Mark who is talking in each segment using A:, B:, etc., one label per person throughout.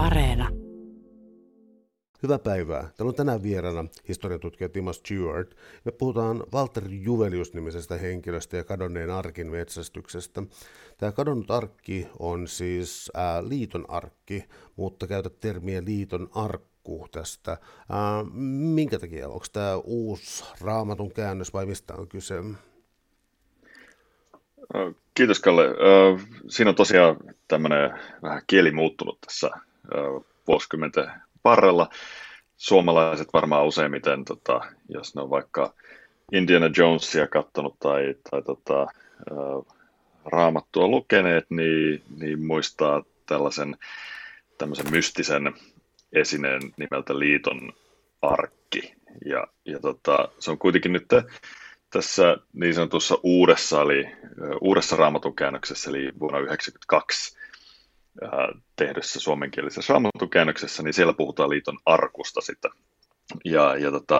A: Areena.
B: Hyvää päivää. Täällä on tänään vieraana historiatutkija Timo Stewart. Me puhutaan Walter Juvelius-nimisestä henkilöstä ja kadonneen arkin metsästyksestä. Tämä kadonnut arkki on siis ää, liiton arkki, mutta käytät termiä liiton arkku tästä. Ää, minkä takia? Onko tämä uusi raamatun käännös vai mistä on kyse?
C: Kiitos Kalle. Siinä on tosiaan tämmöinen vähän kieli muuttunut tässä vuosikymmenten varrella. Suomalaiset varmaan useimmiten, tota, jos ne on vaikka Indiana Jonesia katsonut tai, tai tota, raamattua lukeneet, niin, niin muistaa tällaisen tämmöisen mystisen esineen nimeltä Liiton arkki. Ja, ja tota, se on kuitenkin nyt tässä niin sanotussa uudessa, eli uudessa raamatun käännöksessä, eli vuonna 1992 tehdyssä suomenkielisessä raamatun käännöksessä, niin siellä puhutaan liiton arkusta sitten. Ja, ja tota,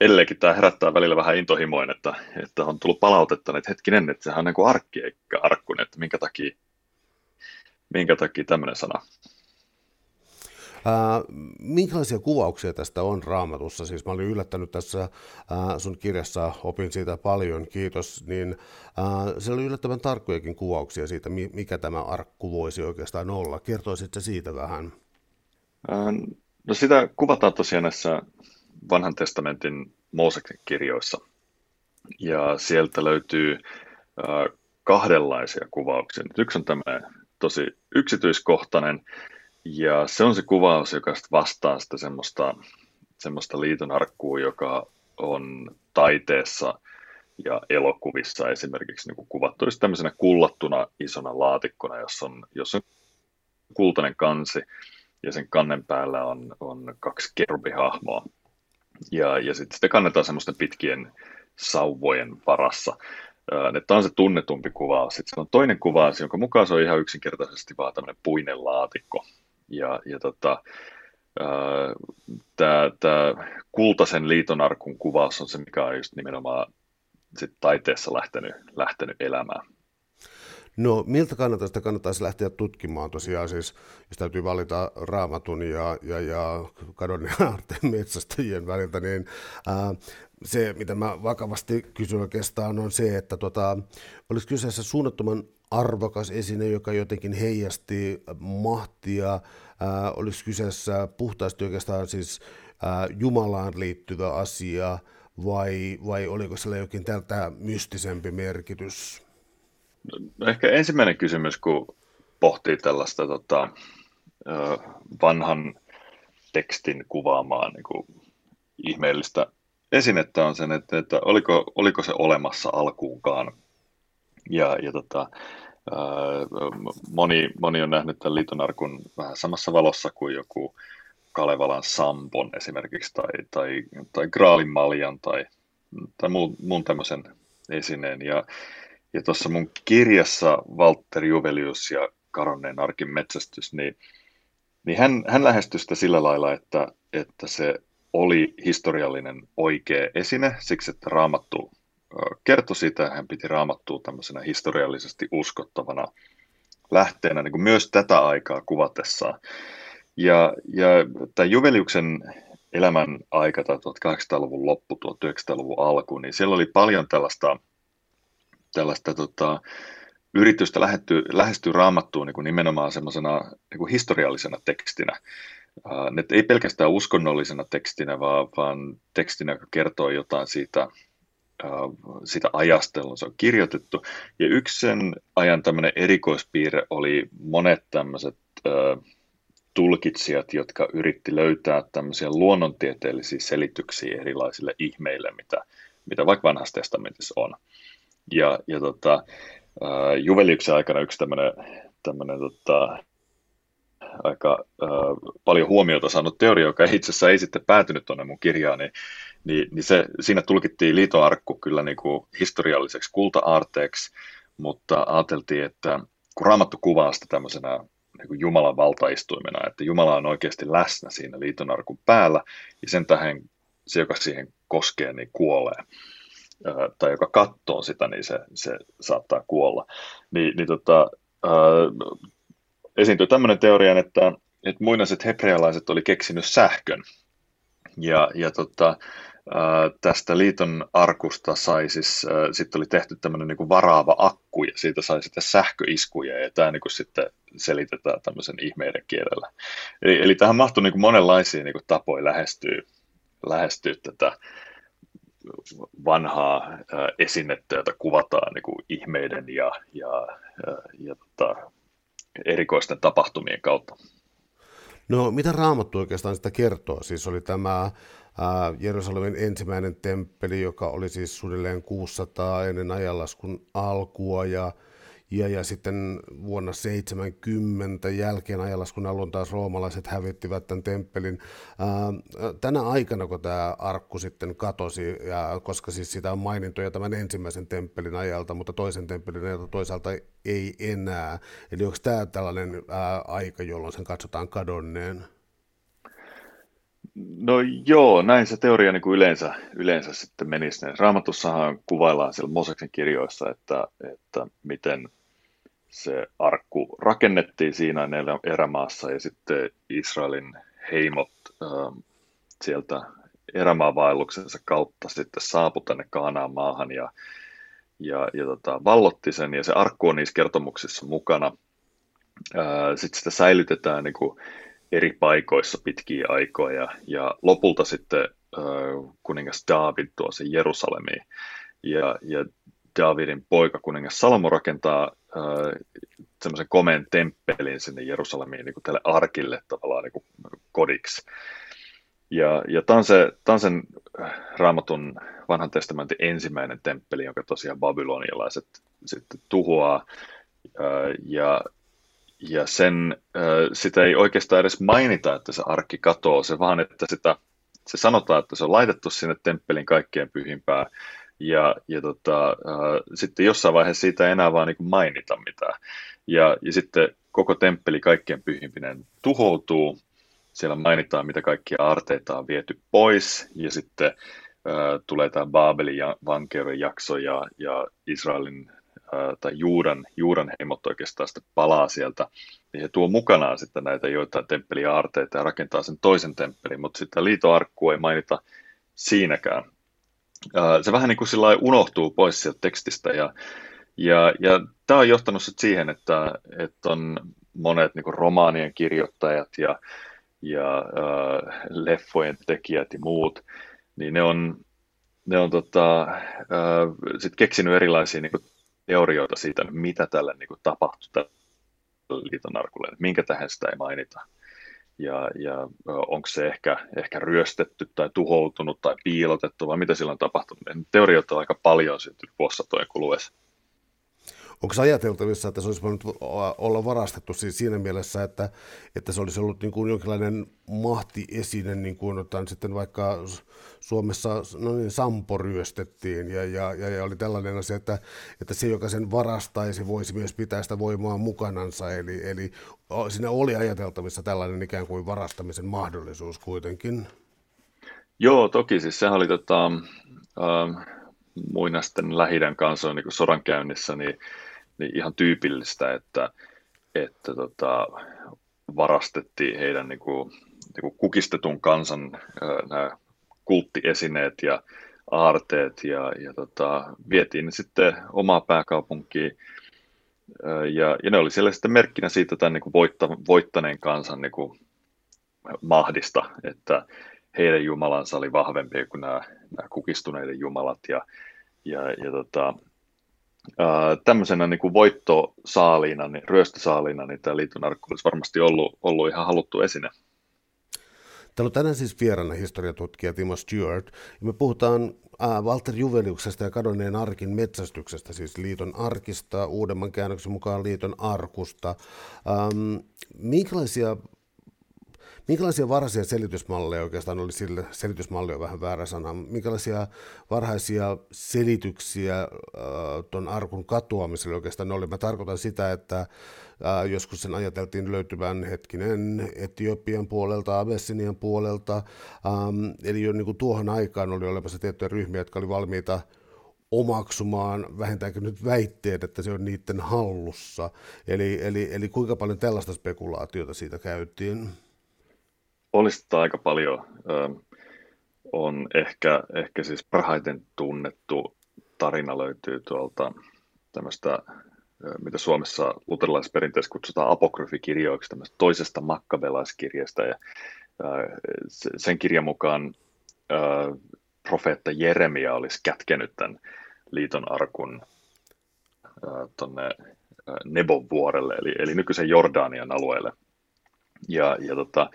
C: edelleenkin tämä herättää välillä vähän intohimoin, että, että on tullut palautetta, että hetkinen, että sehän on niin kuin arkki eikä että minkä takia, minkä takia tämmöinen sana.
B: Ää, minkälaisia kuvauksia tästä on raamatussa? Siis mä olin yllättänyt tässä ää, sun kirjassa, opin siitä paljon, kiitos, niin ää, siellä oli yllättävän tarkkojakin kuvauksia siitä, mikä tämä arkku voisi oikeastaan olla. Kertoisitko siitä vähän?
C: no sitä kuvataan tosiaan näissä vanhan testamentin Mooseksen kirjoissa. Ja sieltä löytyy kahdenlaisia kuvauksia. Yksi on tämmöinen tosi yksityiskohtainen, ja se on se kuvaus, joka vastaa sitä semmoista, semmoista liiton arkkua, joka on taiteessa ja elokuvissa esimerkiksi niin kuin kuvattu olisi tämmöisenä kullattuna isona laatikkona, jossa on, jossa on kultainen kansi ja sen kannen päällä on, on kaksi kerubihahmoa. Ja, ja sitten sitä kannetaan semmoisten pitkien sauvojen varassa. Tämä on se tunnetumpi kuvaus. Sitten on toinen kuvaus, jonka mukaan se on ihan yksinkertaisesti vaan tämmöinen puinen laatikko, ja, ja tota, tämä, kultaisen liitonarkun kuvaus on se, mikä on just nimenomaan sit taiteessa lähtenyt, lähtenyt elämään.
B: No miltä kannattaa sitä kannattaisi lähteä tutkimaan tosiaan, siis jos täytyy valita raamatun ja, ja, ja kadonneen aarteen metsästäjien väliltä, niin ää, se, mitä mä vakavasti kysyn oikeastaan, on se, että tota, olisi kyseessä suunnattoman arvokas esine, joka jotenkin heijasti mahtia, ää, olisi kyseessä puhtaasti oikeastaan siis ää, Jumalaan liittyvä asia, vai, vai oliko sillä jokin tältä mystisempi merkitys?
C: No, ehkä ensimmäinen kysymys, kun pohtii tällaista tota, vanhan tekstin kuvaamaan niin kuin ihmeellistä esinettä on sen, että, että oliko, oliko se olemassa alkuunkaan. Ja, ja tota, moni, moni on nähnyt tämän liitonarkun vähän samassa valossa kuin joku Kalevalan Sampon esimerkiksi, tai, tai, tai Graalin Maljan, tai, tai muun, muun tämmöisen esineen. Ja, ja tuossa mun kirjassa Walter Juvelius ja Karonneen arkin metsästys, niin, niin hän, hän lähestyi sitä sillä lailla, että, että se oli historiallinen oikea esine, siksi että raamattu kertoi sitä, hän piti raamattua tämmöisenä historiallisesti uskottavana lähteenä niin kuin myös tätä aikaa kuvatessaan. Ja, ja tämän Juveliuksen elämän aika, 1800-luvun loppu, 1900-luvun alku, niin siellä oli paljon tällaista, tällaista tota, yritystä lähestyä, raamattuun niin kuin nimenomaan semmoisena niin historiallisena tekstinä. Uh, ei pelkästään uskonnollisena tekstinä, vaan, vaan tekstinä, joka kertoo jotain siitä sitä ajastelua, se on kirjoitettu. Ja yksi sen ajan tämmöinen erikoispiirre oli monet tämmöiset tulkitsijat, jotka yritti löytää tämmöisiä luonnontieteellisiä selityksiä erilaisille ihmeille, mitä, mitä vaikka vanhassa testamentissa on. Ja, ja tota, Juveliuksen aikana yksi tämmöinen, tämmöinen tota, aika äh, paljon huomiota saanut teoria, joka itse asiassa ei sitten päätynyt tuonne mun kirjaan, niin, niin, niin se, siinä tulkittiin liitoarkku kyllä niin kuin historialliseksi kulta-aarteeksi, mutta ajateltiin, että kun Raamattu kuvaa sitä tämmöisenä niin kuin Jumalan valtaistuimena, että Jumala on oikeasti läsnä siinä liitonarkun päällä, ja sen tähän se, joka siihen koskee, niin kuolee. tai joka katsoo sitä, niin se, se saattaa kuolla. Ni, niin tota, esiintyy tämmöinen teoria, että, että muinaiset hebrealaiset oli keksinyt sähkön. Ja, ja tota, tästä liiton arkusta sai siis, sitten oli tehty tämmöinen niin varaava akku ja siitä sai sitten sähköiskuja ja tämä niin kuin sitten selitetään tämmöisen ihmeiden kielellä. Eli, eli tähän mahtui niin kuin monenlaisia niin kuin tapoja lähestyä, lähestyä tätä vanhaa esinettä, jota kuvataan niin kuin ihmeiden ja, ja, ja, ja tota, erikoisten tapahtumien kautta.
B: No mitä Raamattu oikeastaan sitä kertoo? Siis oli tämä Jerusalemin ensimmäinen temppeli, joka oli siis suunnilleen 600 ennen ajanlaskun alkua ja ja, ja sitten vuonna 70 jälkeen ajanlaskun alun taas roomalaiset hävittivät tämän temppelin. Ää, tänä aikana, kun tämä arkku sitten katosi, ja koska siis sitä on mainintoja tämän ensimmäisen temppelin ajalta, mutta toisen temppelin ajalta toisaalta ei enää. Eli onko tämä tällainen ää, aika, jolloin sen katsotaan kadonneen?
C: No joo, näin se teoria niin kuin yleensä, yleensä sitten menisi. Raamatussahan kuvaillaan siellä Moseksen kirjoissa, että, että miten se arkku rakennettiin siinä erämaassa ja sitten Israelin heimot äh, sieltä erämaavaelluksensa kautta sitten saapu tänne Kaanaan maahan ja, ja, ja tota, vallotti sen. Ja se arkku on niissä kertomuksissa mukana. Äh, sitten sitä säilytetään niin kuin, eri paikoissa pitkiä aikoja. Ja lopulta sitten äh, kuningas David tuo sen Jerusalemiin ja, ja Davidin poika kuningas Salomo rakentaa äh, semmoisen komeen temppelin sinne Jerusalemiin niin kuin tälle arkille tavallaan niin kuin kodiksi. Ja, ja tämä on, se, on sen raamatun vanhan testamentin ensimmäinen temppeli, jonka tosiaan babylonialaiset sitten tuhoaa. Ja, ja sen, sitä ei oikeastaan edes mainita, että se arkki katoaa, se vaan, että sitä, se sanotaan, että se on laitettu sinne temppelin kaikkien pyhimpää, ja, ja tota, äh, sitten jossain vaiheessa siitä ei enää vaan niin mainita mitään. Ja, ja sitten koko temppeli kaikkien pyhimpinen tuhoutuu, siellä mainitaan, mitä kaikkia aarteita on viety pois, ja sitten äh, tulee tämä Baabelin ja vankeuden jakso, ja, ja Israelin tai Juudan, Juudan heimot oikeastaan sitten palaa sieltä, niin he tuo mukanaan sitten näitä joitain temppeliaarteita ja rakentaa sen toisen temppelin, mutta sitten liitoarkku ei mainita siinäkään. Se vähän niin kuin unohtuu pois sieltä tekstistä ja, ja, ja tämä on johtanut sitten siihen, että, että on monet niin kuin romaanien kirjoittajat ja, ja äh, leffojen tekijät ja muut, niin ne on, ne on tota, äh, sit keksinyt erilaisia niin kuin teorioita siitä, mitä tälle niin kuin tapahtui tälle liitonarkulle, minkä tähän sitä ei mainita. Ja, ja onko se ehkä, ehkä ryöstetty tai tuhoutunut tai piilotettu vai mitä sillä on tapahtunut. Teorioita on aika paljon syntynyt vuosisatojen kuluessa.
B: Onko ajateltavissa, että se olisi voinut olla varastettu siis siinä mielessä, että, että se olisi ollut niin kuin jonkinlainen mahtiesine, niin kuin otan sitten vaikka Suomessa no niin, Sampo ryöstettiin ja, ja, ja, oli tällainen asia, että, että se, joka sen varastaisi, voisi myös pitää sitä voimaa mukanansa, eli, eli siinä oli ajateltavissa tällainen ikään kuin varastamisen mahdollisuus kuitenkin.
C: Joo, toki siis sehän oli tota, äh, muinaisten lähidän kanssa niin sodankäynnissä, niin niin ihan tyypillistä, että, että tota, varastettiin heidän niin kuin, niin kuin kukistetun kansan nämä kulttiesineet ja aarteet ja, ja tota, vietiin ne sitten omaa pääkaupunkiin. Ja, ja ne oli siellä sitten merkkinä siitä tämän niin kuin voitta, voittaneen kansan niin kuin mahdista, että heidän jumalansa oli vahvempi kuin nämä, nämä kukistuneiden jumalat. Ja, ja, ja tota, tämmöisenä niin kuin voittosaaliina, niin, ryöstösaaliina, niin tämä liitonarkku olisi varmasti ollut, ollut ihan haluttu esine.
B: Täällä on tänään siis vieraana historiatutkija Timo Stewart, ja me puhutaan Walter Juveliuksesta ja kadonneen arkin metsästyksestä, siis liiton arkista, uudemman käännöksen mukaan liiton arkusta. Ähm, minkälaisia Minkälaisia varhaisia selitysmalleja oikeastaan oli sille, selitysmalli on vähän väärä sana, minkälaisia varhaisia selityksiä äh, tuon arkun katoamiselle oikeastaan oli? Mä tarkoitan sitä, että äh, joskus sen ajateltiin löytyvän hetkinen Etiopian puolelta, Abessinian puolelta, ähm, eli jo niin kuin tuohon aikaan oli olemassa tiettyjä ryhmiä, jotka oli valmiita omaksumaan vähintäänkin nyt väitteet, että se on niiden hallussa. Eli, eli, eli kuinka paljon tällaista spekulaatiota siitä käytiin?
C: Olisi aika paljon. On ehkä, ehkä siis parhaiten tunnettu tarina löytyy tuolta tämmöistä, mitä Suomessa luterilaisperinteessä kutsutaan apokryfikirjoiksi, tämmöistä toisesta makkabelaiskirjasta. Ja sen kirjan mukaan profeetta Jeremia olisi kätkenyt tämän liiton arkun tuonne Nebon vuorelle, eli, eli nykyisen Jordanian alueelle. Ja, ja tota,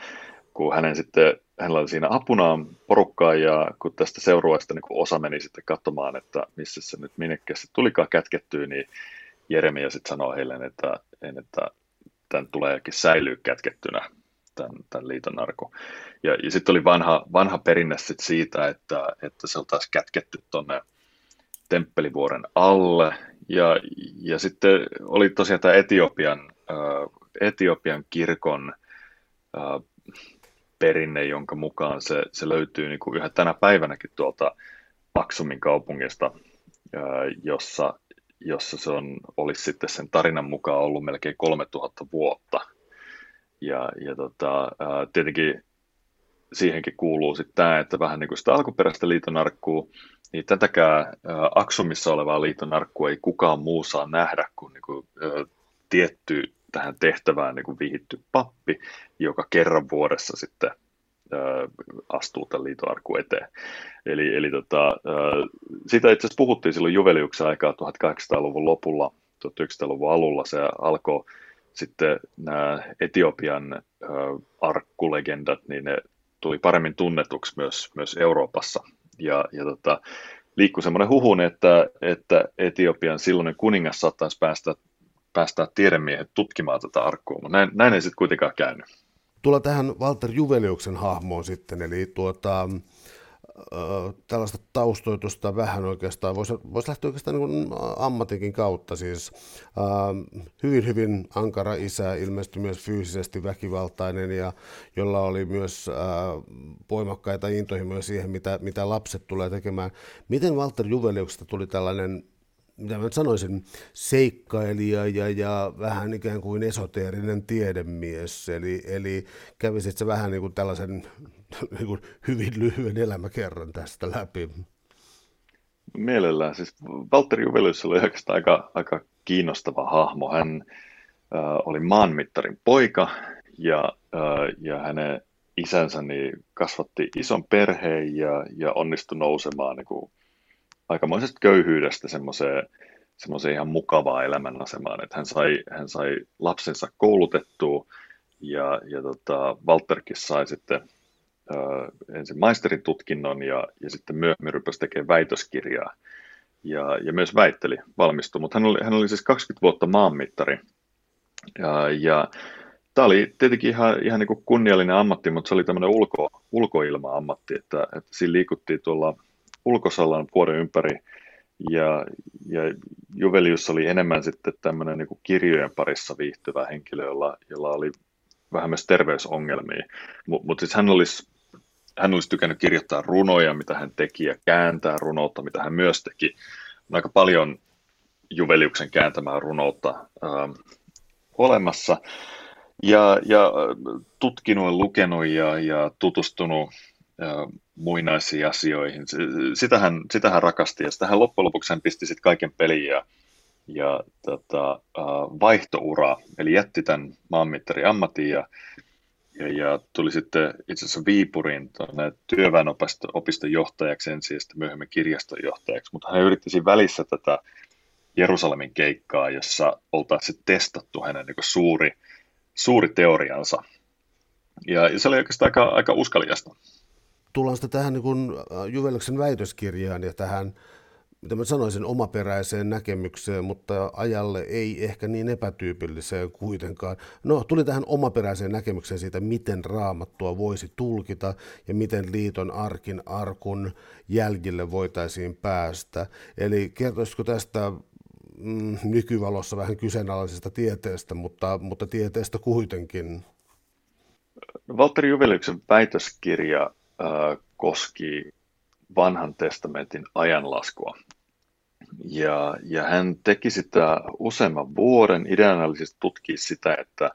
C: kun hänen sitten, hänellä oli siinä apunaan porukkaa ja kun tästä seurueesta niin osa meni sitten katsomaan, että missä se nyt minnekä se tulikaan kätkettyä, niin Jeremia sitten sanoi heille, että, että tämän tuleekin säilyä kätkettynä, tämän, tämän liiton arku. Ja, ja sitten oli vanha, vanha perinne sit siitä, että, että se oltaisiin kätketty tuonne temppelivuoren alle. Ja, ja sitten oli tosiaan tämä Etiopian, äh, Etiopian kirkon äh, perinne, jonka mukaan se, se löytyy niin kuin yhä tänä päivänäkin tuolta Aksumin kaupungista, jossa, jossa se on, olisi sitten sen tarinan mukaan ollut melkein 3000 vuotta. Ja, ja tota, tietenkin siihenkin kuuluu sitten tämä, että vähän niin kuin sitä alkuperäistä liitonarkkua, niin tätäkään Aksumissa olevaa liitonarkkua ei kukaan muu saa nähdä kuin, niin kuin tietty tähän tehtävään niin kuin vihitty pappi, joka kerran vuodessa sitten astuu tämän liitonarkku eteen. Eli, eli tota, ä, siitä itse asiassa puhuttiin silloin Juveliuksen aikaa 1800-luvun lopulla, 1900-luvun alulla se alkoi sitten nämä Etiopian arkkulegendat, niin ne tuli paremmin tunnetuksi myös, myös Euroopassa. Ja, ja tota, liikkui semmoinen huhun, että, että Etiopian silloinen kuningas saattaisi päästä, päästä tiedemiehet tutkimaan tätä arkkua, mutta näin, näin ei sitten kuitenkaan käynyt.
B: Tulla tähän Walter Juveliuksen hahmoon sitten, eli tuota, tällaista taustoitusta vähän oikeastaan, voisi, voisi lähteä oikeastaan niin ammatinkin kautta, siis äh, hyvin hyvin ankara isä, ilmeisesti myös fyysisesti väkivaltainen ja jolla oli myös äh, voimakkaita intohimoja siihen, mitä, mitä lapset tulee tekemään. Miten Walter Juveliuksesta tuli tällainen mitä mä sanoisin, seikkailija ja, ja vähän ikään kuin esoteerinen tiedemies. Eli, eli kävisit se vähän niin kuin tällaisen niin kuin hyvin lyhyen elämäkerran tästä läpi.
C: Mielellään. Siis Valtteri Juvelius oli oikeastaan aika, aika kiinnostava hahmo. Hän äh, oli maanmittarin poika ja, äh, ja hänen isänsä niin kasvatti ison perheen ja, ja onnistui nousemaan niin kuin aikamoisesta köyhyydestä semmoiseen semmoiseen ihan mukavaan elämän asemaan, että hän sai, hän sai lapsensa koulutettua ja, ja tota, Walterkin sai sitten ö, ensin maisterin tutkinnon ja, ja sitten myöhemmin rupesi tekemään väitöskirjaa. Ja, ja myös väitteli, valmistui, mutta hän oli, hän oli siis 20 vuotta maanmittari ja, ja Tämä oli tietenkin ihan, ihan niin kunniallinen ammatti, mutta se oli tämmöinen ulko, ulkoilma-ammatti, että, että siinä liikuttiin tuolla ulkosallan vuoden ympäri ja, ja Juvelius oli enemmän sitten tämmöinen niin kirjojen parissa viihtyvä henkilö, jolla, jolla oli vähän myös terveysongelmia. Mutta mut siis hän olisi, hän olisi tykännyt kirjoittaa runoja, mitä hän teki, ja kääntää runoutta, mitä hän myös teki. On aika paljon Juveliuksen kääntämää runoutta äh, olemassa. Ja, ja tutkinut, lukenut ja, ja tutustunut muinaisiin asioihin. Sitähän, sitähän rakasti ja sitähän loppujen lopuksi hän pisti sitten kaiken peliin ja, ja tota, vaihtoura, eli jätti tämän maanmittarin ammatin ja, ja, ja tuli sitten itse asiassa Viipurin työväenopiston johtajaksi ensin ja sitten myöhemmin kirjaston johtajaksi, mutta hän yritti siinä välissä tätä Jerusalemin keikkaa, jossa oltaisiin testattu hänen niin suuri, suuri teoriansa. Ja, se oli oikeastaan aika, aika uskaliasta
B: tullaan sitten tähän niin kuin väitöskirjaan ja tähän, mitä mä sanoisin, omaperäiseen näkemykseen, mutta ajalle ei ehkä niin epätyypilliseen kuitenkaan. No, tuli tähän omaperäiseen näkemykseen siitä, miten raamattua voisi tulkita ja miten liiton arkin arkun jäljille voitaisiin päästä. Eli kertoisiko tästä mm, nykyvalossa vähän kyseenalaisesta tieteestä, mutta, mutta tieteestä kuitenkin?
C: Valtteri Juveliuksen väitöskirja koski vanhan testamentin ajanlaskua. Ja, ja hän teki sitä useamman vuoden, ideanalisesti tutkii sitä, että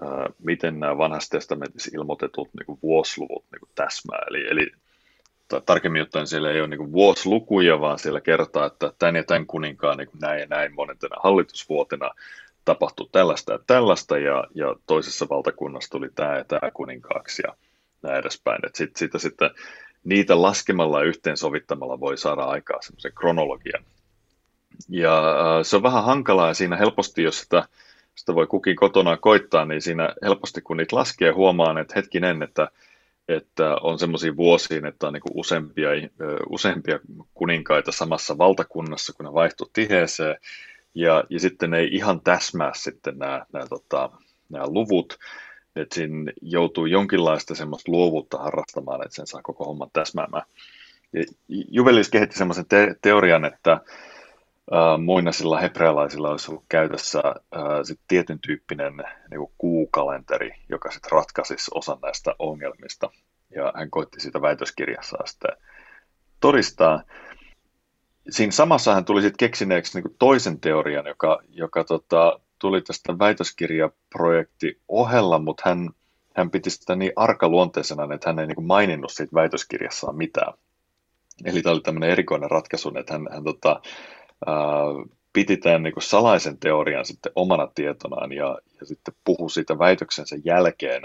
C: ää, miten nämä vanhassa testamentissa ilmoitetut niin kuin vuosiluvut niin kuin täsmää. Eli, eli tarkemmin ottaen siellä ei ole niin vuosilukuja, vaan siellä kertaa, että tämän ja tämän kuninkaan niin näin ja näin monentena hallitusvuotena tapahtui tällaista ja tällaista, ja, ja toisessa valtakunnassa tuli tämä ja tämä kuninkaaksi ja näin edespäin. Että sit, sitä sitten niitä laskemalla ja yhteensovittamalla voi saada aikaa semmoisen kronologian. Ja äh, se on vähän hankalaa ja siinä helposti, jos sitä, sitä voi kukin kotona koittaa, niin siinä helposti kun niitä laskee huomaan, että hetkinen, että että on semmoisia vuosia, että on niin useampia, useampia kuninkaita samassa valtakunnassa, kun ne vaihtuu tiheeseen, ja, ja sitten ei ihan täsmää sitten nämä, nämä, tota, nämä luvut, että siinä joutuu jonkinlaista semmoista luovuutta harrastamaan, että sen saa koko homman täsmäämään. Ja Juvelis kehitti semmoisen te- teorian, että äh, muinaisilla hebrealaisilla olisi ollut käytössä äh, sit tietyn tyyppinen niin kuukalenteri, joka sitten ratkaisisi osan näistä ongelmista. Ja hän koitti sitä väitöskirjassa sitten todistaa. Siinä samassa hän tuli sitten keksineeksi niin toisen teorian, joka, joka tota, tuli tästä väitöskirjaprojekti ohella, mutta hän, hän piti sitä niin arkaluonteisena, että hän ei niin maininnut siitä väitöskirjassaan mitään. Eli tämä oli tämmöinen erikoinen ratkaisu, että hän, hän tota, piti tämän niin salaisen teorian sitten omana tietonaan ja, ja sitten puhui siitä väitöksensä jälkeen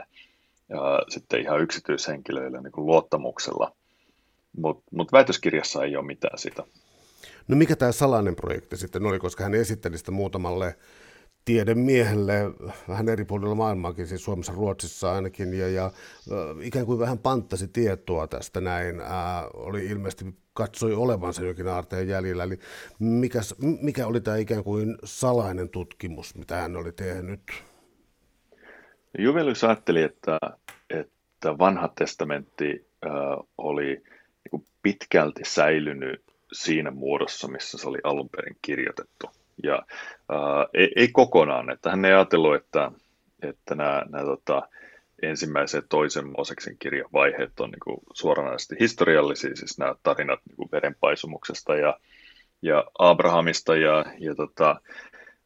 C: ja sitten ihan yksityishenkilöille niin kuin luottamuksella. Mutta mut väitöskirjassa ei ole mitään sitä.
B: No mikä tämä salainen projekti sitten oli, koska hän esitteli sitä muutamalle tiedemiehelle vähän eri puolilla maailmaakin, siis Suomessa, Ruotsissa ainakin, ja, ja ikään kuin vähän panttasi tietoa tästä näin, ää, oli ilmeisesti katsoi olevansa jokin aarteen jäljellä, eli mikä, mikä oli tämä ikään kuin salainen tutkimus, mitä hän oli tehnyt?
C: Juvelius ajatteli, että, että vanha testamentti äh, oli niin kuin pitkälti säilynyt siinä muodossa, missä se oli alun perin kirjoitettu. Ja ei, ei kokonaan, että hän ei ajatellut, että, että nämä, nämä tota, ensimmäisen ja toisen Mooseksen kirjan vaiheet on niin suoranaisesti historiallisia, siis nämä tarinat niin verenpaisumuksesta ja, ja Abrahamista ja, ja tota,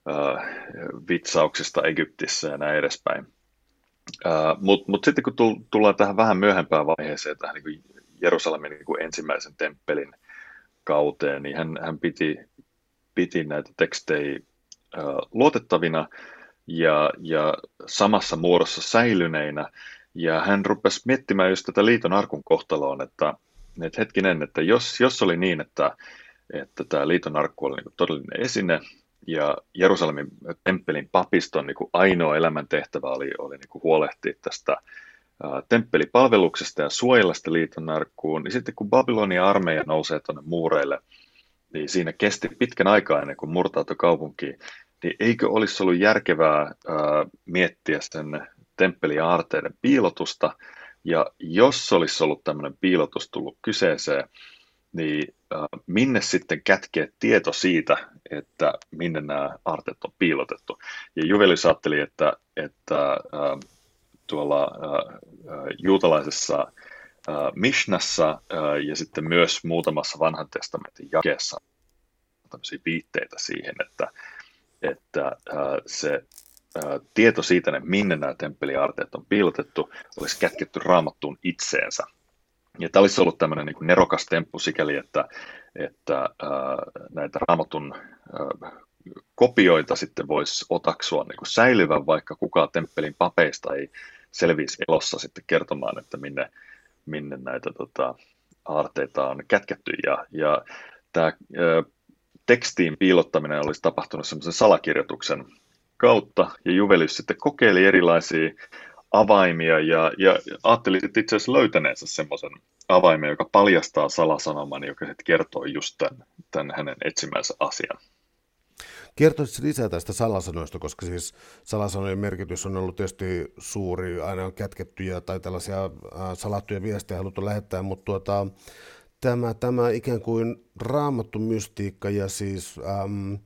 C: äh, vitsauksista Egyptissä ja näin edespäin. Äh, Mutta mut sitten kun tullaan tähän vähän myöhempään vaiheeseen, tähän niin Jerusalemin niin ensimmäisen temppelin kauteen, niin hän, hän piti piti näitä tekstejä luotettavina ja, ja samassa muodossa säilyneinä. Ja hän rupesi miettimään just tätä liiton arkun kohtaloon, että, että hetkinen, että jos, jos oli niin, että, että tämä liiton arkku oli niin todellinen esine, ja Jerusalemin temppelin papiston niin ainoa elämäntehtävä oli, oli niin huolehtia tästä temppelipalveluksesta ja suojella sitä liiton arkkuun, niin sitten kun Babylonin armeija nousee tuonne muureille – niin siinä kesti pitkän aikaa ennen kuin murtautui kaupunkiin, niin eikö olisi ollut järkevää ää, miettiä sen temppelin aarteiden piilotusta, ja jos olisi ollut tämmöinen piilotus tullut kyseeseen, niin ää, minne sitten kätkeä tieto siitä, että minne nämä aarteet on piilotettu. Ja Juvelis ajatteli, että, että ää, tuolla ää, juutalaisessa Mishnassa ja sitten myös muutamassa vanhan testamentin jakeessa tämmöisiä viitteitä siihen, että, että äh, se äh, tieto siitä, että minne nämä temppeliaarteet on piilotettu, olisi kätketty raamattuun itseensä. Ja tämä olisi ollut tämmöinen niin nerokas temppu sikäli, että, että äh, näitä raamatun äh, kopioita sitten voisi otaksua niin kuin säilyvän, vaikka kukaan temppelin papeista ei selviisi elossa sitten kertomaan, että minne, minne näitä tota, aarteita on kätketty. Ja, ja tämä tekstiin piilottaminen olisi tapahtunut semmoisen salakirjoituksen kautta, ja Juvelius sitten kokeili erilaisia avaimia, ja, ja ajatteli sitten itse asiassa löytäneensä semmoisen avaimen, joka paljastaa salasanoman, joka sitten kertoo just tämän, tämän hänen etsimänsä asian.
B: Kertoisitko lisää tästä salasanoista, koska siis salasanojen merkitys on ollut tietysti suuri, aina on kätkettyjä tai tällaisia salattuja viestejä haluttu lähettää, mutta tuota, tämä, tämä ikään kuin raamattu mystiikka ja siis, äm,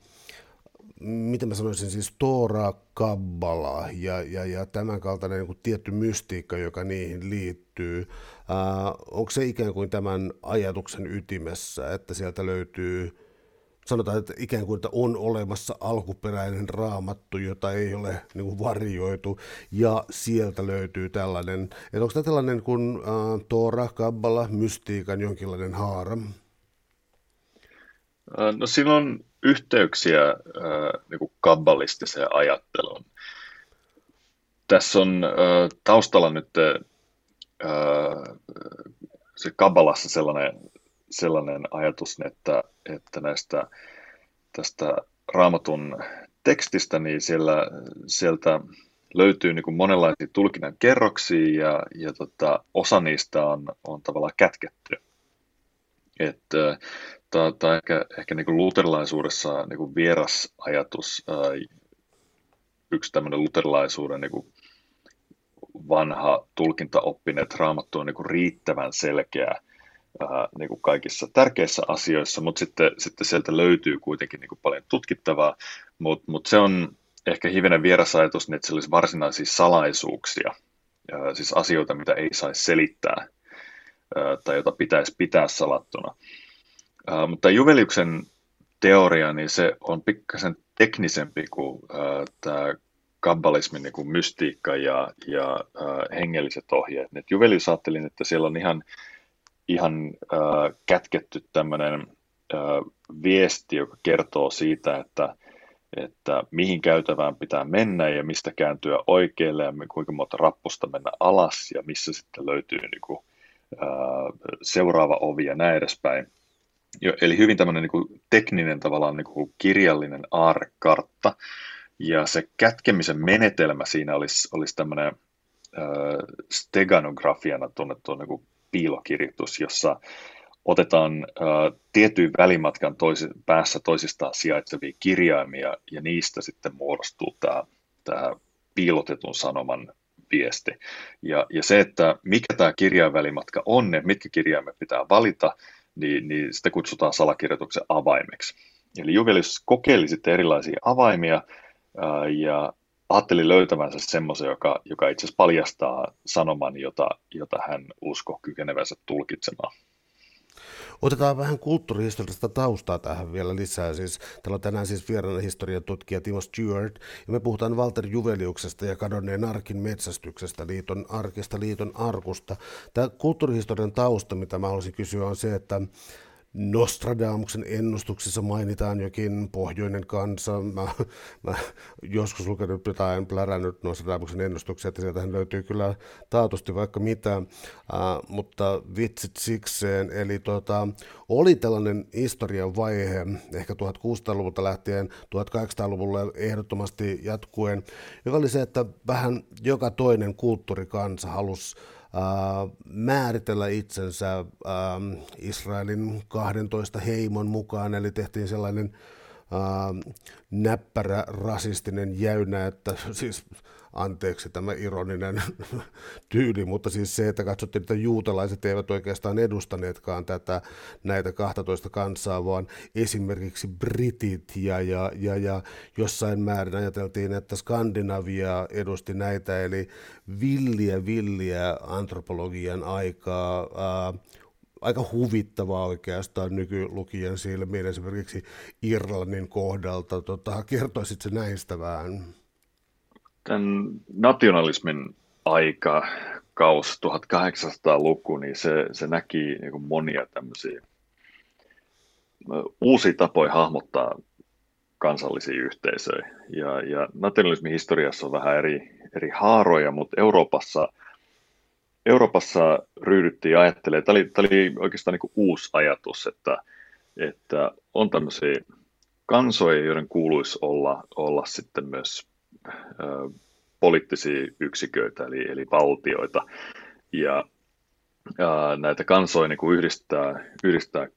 B: miten mä sanoisin, siis Toora, Kabbala ja, ja, ja tämän kaltainen niin tietty mystiikka, joka niihin liittyy. Ää, onko se ikään kuin tämän ajatuksen ytimessä, että sieltä löytyy sanotaan, että ikään kuin että on olemassa alkuperäinen raamattu, jota ei ole niin kuin varjoitu, ja sieltä löytyy tällainen, että onko tämä tällainen kuin äh, Toora, Kabbala, mystiikan jonkinlainen haara?
C: No siinä on yhteyksiä äh, niin kuin kabbalistiseen ajatteluun. Tässä on äh, taustalla nyt äh, se Kabbalassa sellainen, sellainen ajatus, että, että näistä tästä raamatun tekstistä, niin siellä, sieltä löytyy niin kuin monenlaisia tulkinnan kerroksia ja, ja tota, osa niistä on, on tavallaan kätketty. Että tai, tai ehkä, ehkä niin kuin luterilaisuudessa niin kuin vieras ajatus, yksi tämmöinen luterilaisuuden niin kuin vanha että raamattu on niin kuin riittävän selkeä ää, niin kuin kaikissa tärkeissä asioissa, mutta sitten, sitten sieltä löytyy kuitenkin niin kuin paljon tutkittavaa, mutta mut se on ehkä hivenen vieras ajatus, niin että se olisi varsinaisia salaisuuksia, ää, siis asioita, mitä ei saisi selittää ää, tai jota pitäisi pitää salattuna. Uh, mutta Juveliuksen teoria, niin se on pikkasen teknisempi kuin uh, tämä kabbalismin niin kuin mystiikka ja, ja uh, hengelliset ohjeet. Et Juvelius ajattelin, että siellä on ihan, ihan uh, kätketty tämmöinen uh, viesti, joka kertoo siitä, että, että mihin käytävään pitää mennä ja mistä kääntyä oikealle ja kuinka monta rappusta mennä alas ja missä sitten löytyy niin kuin, uh, seuraava ovi ja näin edespäin. Jo, eli hyvin tämmöinen niin kuin tekninen tavallaan niin kuin kirjallinen aarrekartta. Ja se kätkemisen menetelmä siinä olisi, olisi tämmöinen äh, steganografiana tunnettu niin piilokirjoitus, jossa otetaan tietyn välimatkan toisi, päässä toisistaan sijaitsevia kirjaimia ja niistä sitten muodostuu tämä, tämä piilotetun sanoman viesti. Ja, ja se, että mikä tämä kirjainvälimatka on ja mitkä kirjaimet pitää valita, niin, niin sitä kutsutaan salakirjoituksen avaimeksi. Eli Juvelius kokeili sitten erilaisia avaimia ja ajatteli löytävänsä semmoisen, joka, joka itse asiassa paljastaa sanoman, jota, jota hän usko kykenevänsä tulkitsemaan.
B: Otetaan vähän kulttuurihistoriallista taustaa tähän vielä lisää. Siis, täällä on tänään siis vieraana historian tutkija Timo Stewart, ja me puhutaan Walter Juveliuksesta ja kadonneen arkin metsästyksestä, liiton arkista, liiton arkusta. Tämä kulttuurihistorian tausta, mitä mä haluaisin kysyä, on se, että Nostradamuksen ennustuksissa mainitaan jokin pohjoinen kansa. Mä, mä joskus lukenut jotain, plärännyt Nostradamuksen ennustuksia, että sieltähän löytyy kyllä taatusti vaikka mitä, äh, mutta vitsit sikseen. Eli tota, oli tällainen historian vaihe, ehkä 1600-luvulta lähtien 1800-luvulle ehdottomasti jatkuen, joka oli se, että vähän joka toinen kulttuurikansa halusi määritellä itsensä äh, Israelin 12 heimon mukaan, eli tehtiin sellainen äh, näppärä rasistinen jäynä, että siis anteeksi tämä ironinen tyyli, mutta siis se, että katsottiin, että juutalaiset eivät oikeastaan edustaneetkaan tätä näitä 12 kansaa, vaan esimerkiksi britit ja, ja, ja, ja jossain määrin ajateltiin, että Skandinavia edusti näitä, eli villiä, villiä antropologian aikaa, ää, aika huvittavaa oikeastaan nykylukien silmiin esimerkiksi Irlannin kohdalta. Tota, kertoisitko näistä vähän?
C: Tämän nationalismin aika, kaus 1800-luku, niin se, se näki niin monia tämmöisiä uusia tapoja hahmottaa kansallisia yhteisöjä. Ja, ja nationalismin historiassa on vähän eri, eri haaroja, mutta Euroopassa, Euroopassa ryhdyttiin ajattelemaan, tämä oli, tämä oli oikeastaan niin uusi ajatus, että, että on tämmöisiä kansoja, joiden kuuluisi olla, olla sitten myös poliittisia yksiköitä, eli, eli valtioita. Ja ja näitä kansoja niin kuin yhdistää, yhdistää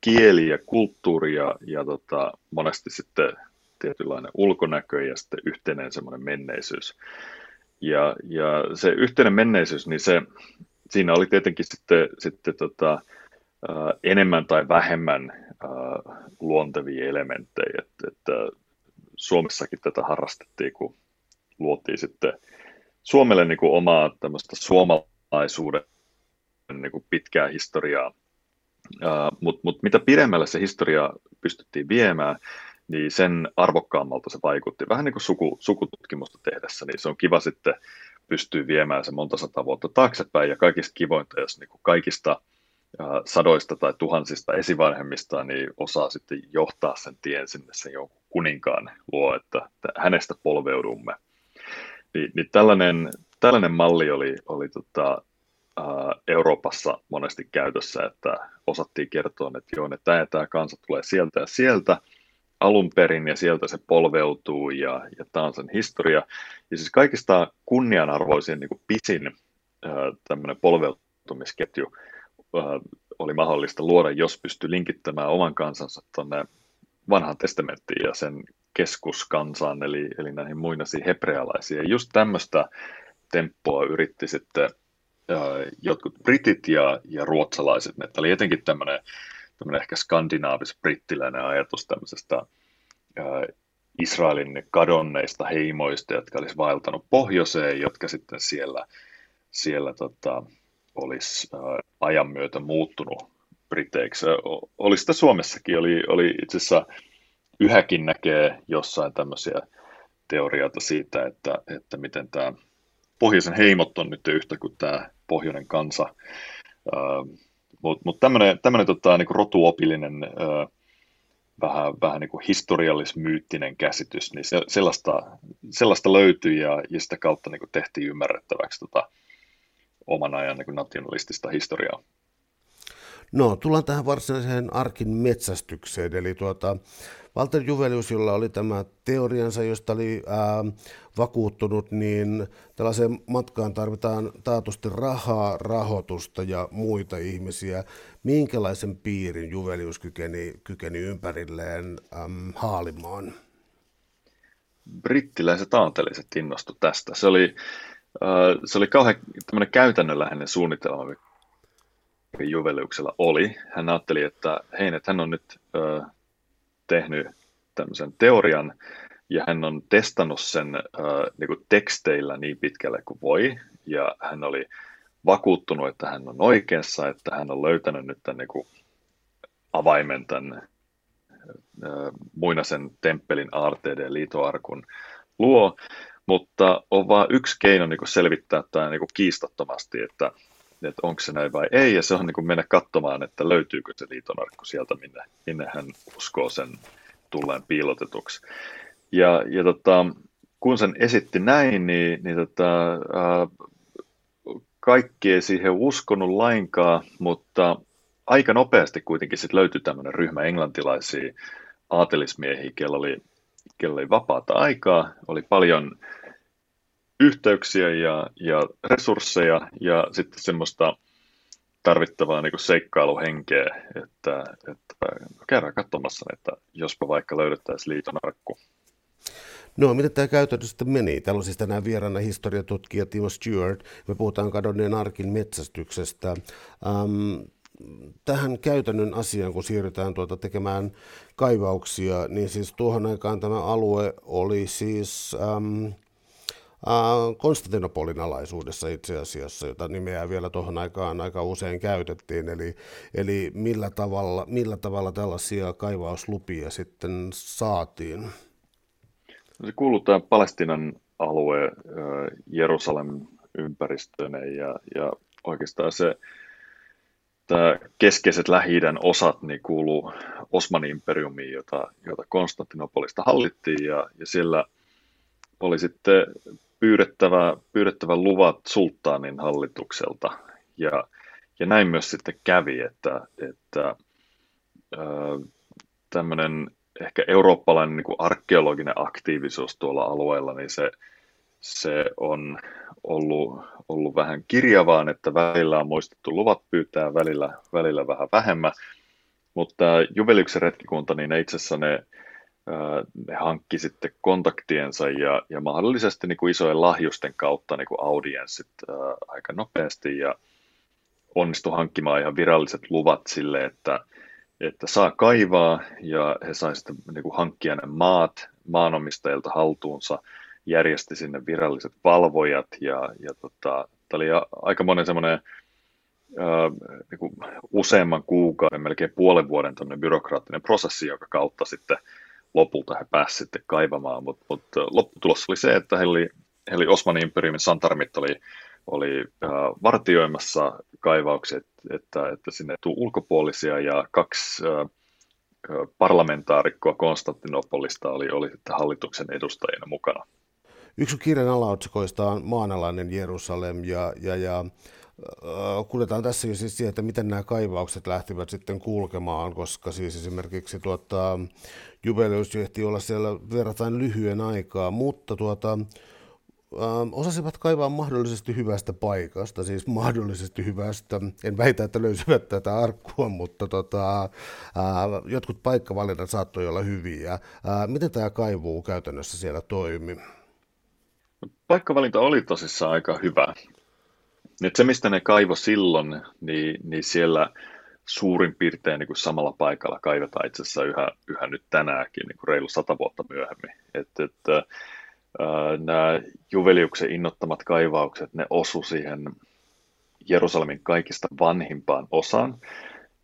C: kieli ja kulttuuri ja, ja tota, monesti sitten tietynlainen ulkonäkö ja sitten yhteinen semmoinen menneisyys. Ja, ja se yhteinen menneisyys, niin se, siinä oli tietenkin sitten, sitten tota, enemmän tai vähemmän luontevia elementtejä. Että, että Suomessakin tätä harrastettiin, kun luotiin sitten Suomelle niin kuin omaa tämmöistä suomalaisuuden niin kuin pitkää historiaa. Uh, Mutta mut mitä pidemmälle se historia pystyttiin viemään, niin sen arvokkaammalta se vaikutti. Vähän niin kuin suku, sukututkimusta tehdessä, niin se on kiva sitten pystyy viemään se monta sata vuotta taaksepäin, ja kaikista kivointa, jos niin kuin kaikista sadoista tai tuhansista esivanhemmista, niin osaa sitten johtaa sen tien sinne sen jonkun kuninkaan luo, että hänestä polveudumme. Niin, niin tällainen, tällainen malli oli, oli tota, Euroopassa monesti käytössä, että osattiin kertoa, että joo, että tämä, tämä kansa tulee sieltä ja sieltä alun perin ja sieltä se polveutuu ja, ja tämä on sen historia. Ja siis kaikista kunnianarvoisin niin kuin pisin tämmöinen polveutumisketju oli mahdollista luoda, jos pystyi linkittämään oman kansansa tuonne vanhaan testamenttiin ja sen keskuskansaan, eli, eli näihin muinaisiin hebrealaisiin. Ja just tämmöistä temppua yritti sitten jotkut britit ja, ja ruotsalaiset. Että oli etenkin tämmöinen, tämmöinen ehkä skandinaavis-brittiläinen ajatus tämmöisestä ää, Israelin kadonneista heimoista, jotka olisi vaeltanut pohjoiseen, jotka sitten siellä, siellä tota, olisi ää, ajan myötä muuttunut briteiksi. Oli sitä Suomessakin, oli, oli itse asiassa yhäkin näkee jossain tämmöisiä teorioita siitä, että, että miten tämä pohjoisen heimot on nyt yhtä kuin tämä pohjoinen kansa. Mutta mut tämmöinen tota, niinku rotuopillinen, vähän, vähän niinku historiallis-myyttinen käsitys, niin se, sellaista, sellaista löytyi ja, ja sitä kautta niinku tehtiin ymmärrettäväksi tota, oman ajan niinku nationalistista historiaa.
B: No, tullaan tähän varsinaiseen arkin metsästykseen. Eli tuota, Walter Juvelius, jolla oli tämä teoriansa, josta oli ää, vakuuttunut, niin tällaiseen matkaan tarvitaan taatusti rahaa, rahoitusta ja muita ihmisiä. Minkälaisen piirin Juvelius kykeni, kykeni ympärilleen äm, haalimaan?
C: Brittiläiset aanteliset innostu tästä. Se oli, se oli kauhean käytännönläheinen suunnitelma, Juveliuksella oli. Hän ajatteli, että hei, että hän on nyt ö, tehnyt tämmöisen teorian, ja hän on testannut sen ö, niin kuin teksteillä niin pitkälle kuin voi, ja hän oli vakuuttunut, että hän on oikeassa, että hän on löytänyt nyt tämän niin kuin avaimen tämän ö, muinaisen temppelin aarteiden liitoarkun luo, mutta on vain yksi keino niin kuin selvittää tämä niin kuin kiistattomasti, että että onko se näin vai ei, ja se on niin kuin mennä katsomaan, että löytyykö se liitonarkku sieltä, minne, minne hän uskoo sen tulleen piilotetuksi. Ja, ja tota, kun sen esitti näin, niin, niin tota, ää, kaikki ei siihen uskonut lainkaan, mutta aika nopeasti kuitenkin sit löytyi tämmöinen ryhmä englantilaisia aatelismiehiä, kello oli, kello oli vapaata aikaa, oli paljon yhteyksiä ja, ja resursseja ja sitten semmoista tarvittavaa niin seikkailuhenkeä, että, että käydään katsomassa, että jospa vaikka löydettäisiin liiton arkku.
B: No, miten tämä käytäntö sitten meni? Täällä on siis tänään vieraana historiatutkija Timo Stewart. Me puhutaan kadonneen arkin metsästyksestä. Ähm, tähän käytännön asiaan, kun siirrytään tuota tekemään kaivauksia, niin siis tuohon aikaan tämä alue oli siis... Ähm, Konstantinopolin alaisuudessa itse asiassa, jota nimeä vielä tuohon aikaan aika usein käytettiin, eli, eli millä, tavalla, millä tavalla tällaisia kaivauslupia sitten saatiin?
C: No se kuuluu tämä Palestinan alue Jerusalem ympäristöneen ja, ja oikeastaan se tämä keskeiset lähi osat niin kuuluu Osmanin imperiumiin, jota, jota Konstantinopolista hallittiin ja, ja siellä oli sitten pyydettävä, pyydettävä luvat sulttaanin hallitukselta. Ja, ja näin myös sitten kävi, että, että tämmöinen ehkä eurooppalainen niin arkeologinen aktiivisuus tuolla alueella, niin se, se on ollut, ollut vähän kirjavaan, että välillä on muistettu luvat pyytää, välillä, välillä vähän vähemmän. Mutta Juveliuksen retkikunta, niin itse asiassa ne ne hankki sitten kontaktiensa ja, ja mahdollisesti niin kuin isojen lahjusten kautta niin kuin audienssit ää, aika nopeasti ja onnistui hankkimaan ihan viralliset luvat sille, että, että saa kaivaa ja he sai sitten niin kuin hankkia ne maat maanomistajilta haltuunsa, järjesti sinne viralliset valvojat ja, ja tota, tämä oli aika monen semmoinen niin useamman kuukauden, melkein puolen vuoden byrokraattinen prosessi, jonka kautta sitten lopulta he pääsivät sitten kaivamaan, mutta mut lopputulos oli se, että he oli, he oli Osmanin imperiumin santarmit oli, oli äh, vartioimassa kaivaukset, että, että sinne tuu ulkopuolisia ja kaksi äh, parlamentaarikkoa Konstantinopolista oli, oli sitten hallituksen edustajina mukana.
B: Yksi kirjan alaotsikoista on maanalainen Jerusalem ja, ja, ja kuljetaan tässä jo siis siihen, että miten nämä kaivaukset lähtivät sitten kulkemaan, koska siis esimerkiksi tuota, Jubelius ehti olla siellä verratain lyhyen aikaa, mutta tuota, osasivat kaivaa mahdollisesti hyvästä paikasta, siis mahdollisesti hyvästä. En väitä, että löysivät tätä arkkua, mutta tota, ää, jotkut paikkavalinnat saattoi olla hyviä. Ää, miten tämä kaivuu käytännössä siellä toimi?
C: Paikkavalinta oli tosissaan aika hyvä. Nyt se, mistä ne kaivo silloin, niin, niin siellä suurin piirtein niin kuin samalla paikalla kaivetaan itse asiassa yhä, yhä nyt tänäänkin niin kuin reilu sata vuotta myöhemmin. Et, et, äh, nämä Juveliuksen innottamat kaivaukset, ne osu siihen Jerusalemin kaikista vanhimpaan osaan.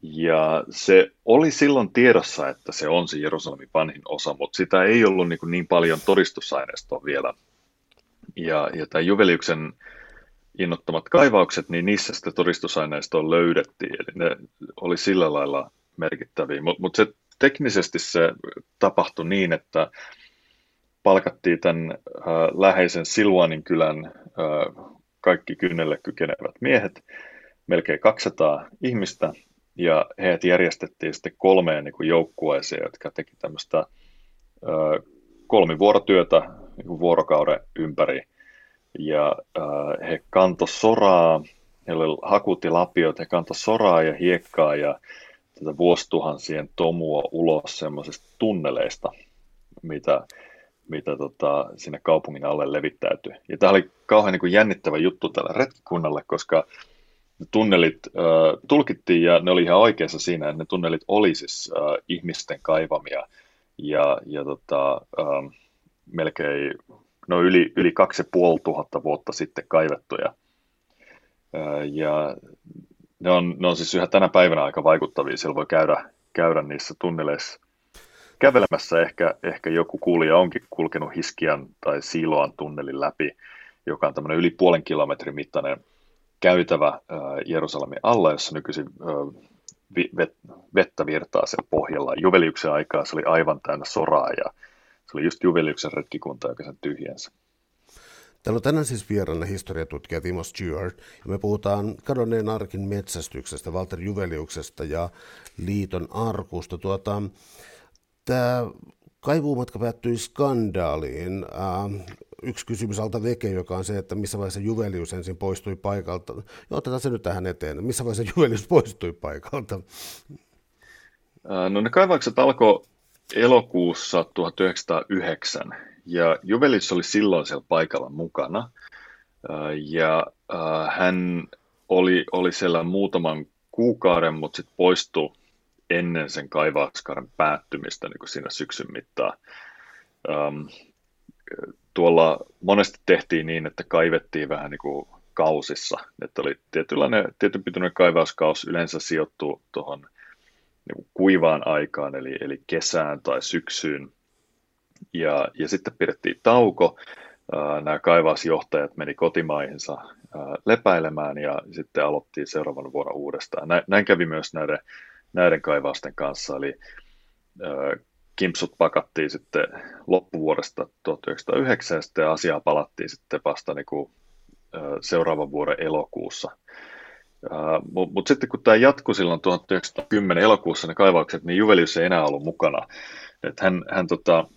C: Ja se oli silloin tiedossa, että se on se Jerusalemin vanhin osa, mutta sitä ei ollut niin, niin paljon todistusaineistoa vielä. Ja, ja tämä Juveliuksen innottamat kaivaukset, niin niissä sitä todistusaineistoa löydettiin, eli ne oli sillä lailla merkittäviä. Mutta mut se teknisesti se tapahtui niin, että palkattiin tämän äh, läheisen Silvanin kylän äh, kaikki kynnelle kykenevät miehet, melkein 200 ihmistä, ja heidät järjestettiin sitten kolmeen niin kuin joukkueeseen, jotka teki tämmöistä äh, kolmivuorotyötä niin vuorokauden ympäri – ja äh, he kanto soraa, heillä oli hakut ja lapiot, he kanto soraa ja hiekkaa ja tätä vuosituhansien tomua ulos semmoisista tunneleista, mitä, mitä tota, sinne kaupungin alle levittäytyi. Ja tämä oli kauhean niin kuin jännittävä juttu tällä retkikunnalle, koska ne tunnelit äh, tulkittiin ja ne oli ihan oikeassa siinä, että ne tunnelit oli siis äh, ihmisten kaivamia. Ja, ja tota, äh, melkein no yli, yli 2500 vuotta sitten kaivettuja. Ja ne on, ne on siis yhä tänä päivänä aika vaikuttavia, siellä voi käydä, käydä niissä tunneleissa kävelemässä. Ehkä, ehkä joku kuulija onkin kulkenut Hiskian tai Siloan tunnelin läpi, joka on tämmöinen yli puolen kilometrin mittainen käytävä Jerusalemin alla, jossa nykyisin vettä virtaa sen pohjalla. Juveliuksen aikaa se oli aivan täynnä soraa ja se oli just Juveliuksen retkikunta, joka sen tyhjensä.
B: Täällä on tänään siis vieraana historiatutkija Timo Stewart, ja me puhutaan kadonneen arkin metsästyksestä, Walter Juveliuksesta ja liiton arkusta. Tuota, tämä kaivuumatka päättyi skandaaliin. Äh, yksi kysymys alta veke, joka on se, että missä vaiheessa Juvelius ensin poistui paikalta. Joo, otetaan se nyt tähän eteen. Missä vaiheessa Juvelius poistui paikalta?
C: No ne kaivaukset alkoi elokuussa 1909 ja Juvelis oli silloin siellä paikalla mukana ja hän oli, oli siellä muutaman kuukauden, mutta sitten poistui ennen sen kaivauskaaren päättymistä niin kuin siinä syksyn mittaan. tuolla monesti tehtiin niin, että kaivettiin vähän niin kuin kausissa, että oli tietynlainen, tietyn pituinen kaivauskaus yleensä sijoittuu tuohon niin kuivaan aikaan, eli, eli kesään tai syksyyn. Ja, ja sitten pidettiin tauko. Nämä kaivausjohtajat meni kotimaihinsa lepäilemään ja sitten aloittiin seuraavan vuonna uudestaan. Näin kävi myös näiden, näiden kaivausten kanssa, eli kimpsut pakattiin sitten loppuvuodesta 1909 ja asiaa palattiin sitten vasta niin kuin seuraavan vuoden elokuussa Mutta mut sitten kun tämä jatkui silloin 1910 elokuussa ne kaivaukset, niin Juvelius ei enää ollut mukana. Et hän hän tota,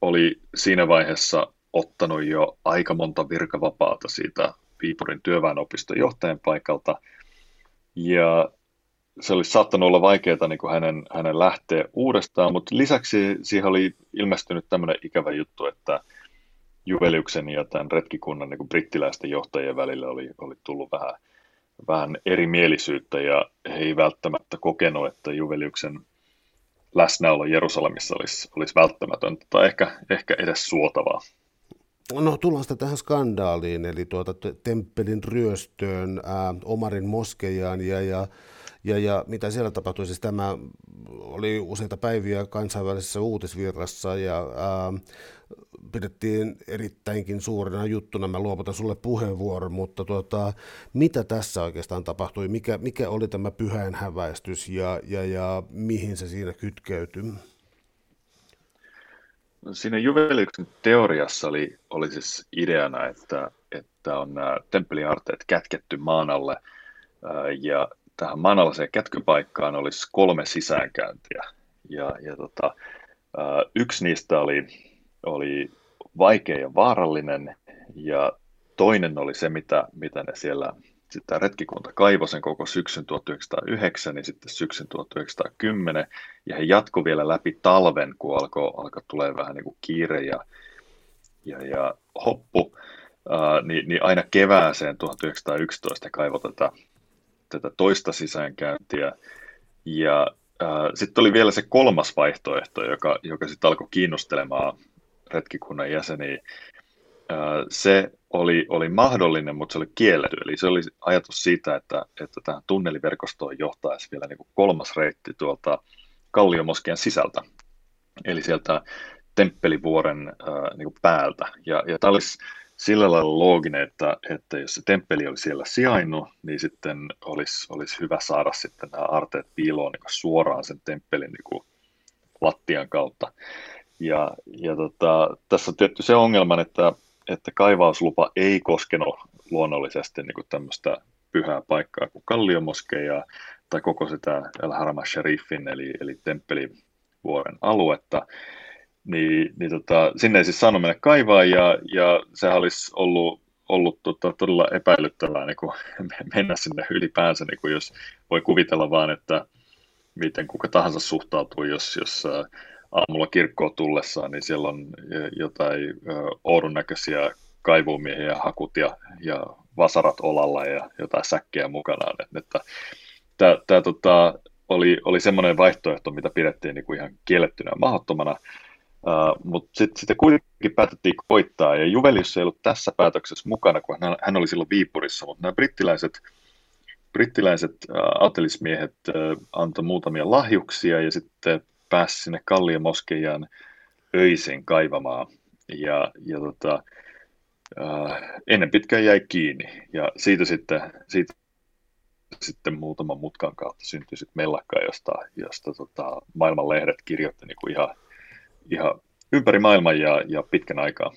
C: oli siinä vaiheessa ottanut jo aika monta virkavapaata siitä Viipurin työväenopiston johtajan paikalta. Ja se olisi saattanut olla vaikeaa niin kuin hänen, hänen lähteä uudestaan, mutta lisäksi siihen oli ilmestynyt tämmöinen ikävä juttu, että Juveliuksen ja tämän retkikunnan niin kuin brittiläisten johtajien välillä oli, oli tullut vähän vähän erimielisyyttä ja he ei välttämättä kokenut, että Juveliuksen läsnäolo Jerusalemissa olisi, olisi välttämätöntä tai ehkä, ehkä edes suotavaa.
B: No tullaan sitten tähän skandaaliin, eli tuota temppelin ryöstöön, ää, Omarin moskejaan ja, ja, ja, ja mitä siellä tapahtui. Siis tämä oli useita päiviä kansainvälisessä uutisvirrassa ja ää, pidettiin erittäinkin suurena juttuna. Mä luovutan sulle puheenvuoron, mutta tuota, mitä tässä oikeastaan tapahtui? Mikä, mikä oli tämä pyhän häväistys ja, ja, ja mihin se siinä kytkeytyi?
C: Siinä Juveliuksen teoriassa oli, oli siis ideana, että, että on nämä temppeliarteet kätketty maan alle ja tähän maanalaiseen kätkypaikkaan olisi kolme sisäänkäyntiä. Ja, ja tota, yksi niistä oli, oli vaikea ja vaarallinen. Ja toinen oli se, mitä, mitä ne siellä sitten retkikunta kaivoi sen koko syksyn 1909, niin sitten syksyn 1910, ja he jatko vielä läpi talven, kun alkoi, alkoi tulee vähän niin kuin kiire ja, ja, ja hoppu, ää, niin, niin aina kevääseen 1911 he kaivoi tätä, tätä toista sisäänkäyntiä, ja sitten oli vielä se kolmas vaihtoehto, joka, joka sitten alkoi kiinnostelemaan retkikunnan jäseniä, se oli, oli mahdollinen, mutta se oli kielletty. Eli se oli ajatus siitä, että, että tähän tunneliverkostoon johtaisi vielä niin kuin kolmas reitti tuolta Kalliomoskian sisältä, eli sieltä Temppelivuoren ää, niin kuin päältä. Ja, ja tämä olisi sillä lailla looginen, että, että jos se temppeli oli siellä sijainnut, niin sitten olisi, olisi hyvä saada sitten nämä arteet piiloon niin suoraan sen temppelin niin lattian kautta. Ja, ja tota, tässä on tietty se ongelma, että että kaivauslupa ei koskenut luonnollisesti niin tämmöistä pyhää paikkaa kuin Kalliomoskeja tai koko sitä El Harama Sharifin eli, eli temppelivuoren aluetta, niin, niin tota, sinne ei siis saanut mennä kaivaa ja, ja sehän olisi ollut, ollut tota, todella epäilyttävää niin kuin mennä sinne ylipäänsä, niin kuin jos voi kuvitella vaan, että miten kuka tahansa suhtautuu, jos, jos aamulla kirkkoon tullessaan, niin siellä on jotain oudon näköisiä kaivumiehiä, hakut ja, ja vasarat olalla ja jotain säkkejä mukanaan. Että, tämä, tämä tota, oli, oli semmoinen vaihtoehto, mitä pidettiin niin kuin ihan kiellettynä ja mahdottomana, uh, mutta sitten sit kuitenkin päätettiin koittaa, ja Juvelius ei ollut tässä päätöksessä mukana, kun hän, hän oli silloin Viipurissa, mutta nämä brittiläiset, brittiläiset uh, aatelismiehet uh, antoi muutamia lahjuksia, ja sitten pääsi sinne Kalliomoskejaan öisin kaivamaan. Ja, ja tota, äh, ennen pitkään jäi kiinni. Ja siitä sitten, siitä sitten muutaman mutkan kautta syntyi sitten mellakka, josta, josta tota, maailman lehdet kirjoitti niin kuin ihan, ihan ympäri maailman ja, ja pitkän aikaa.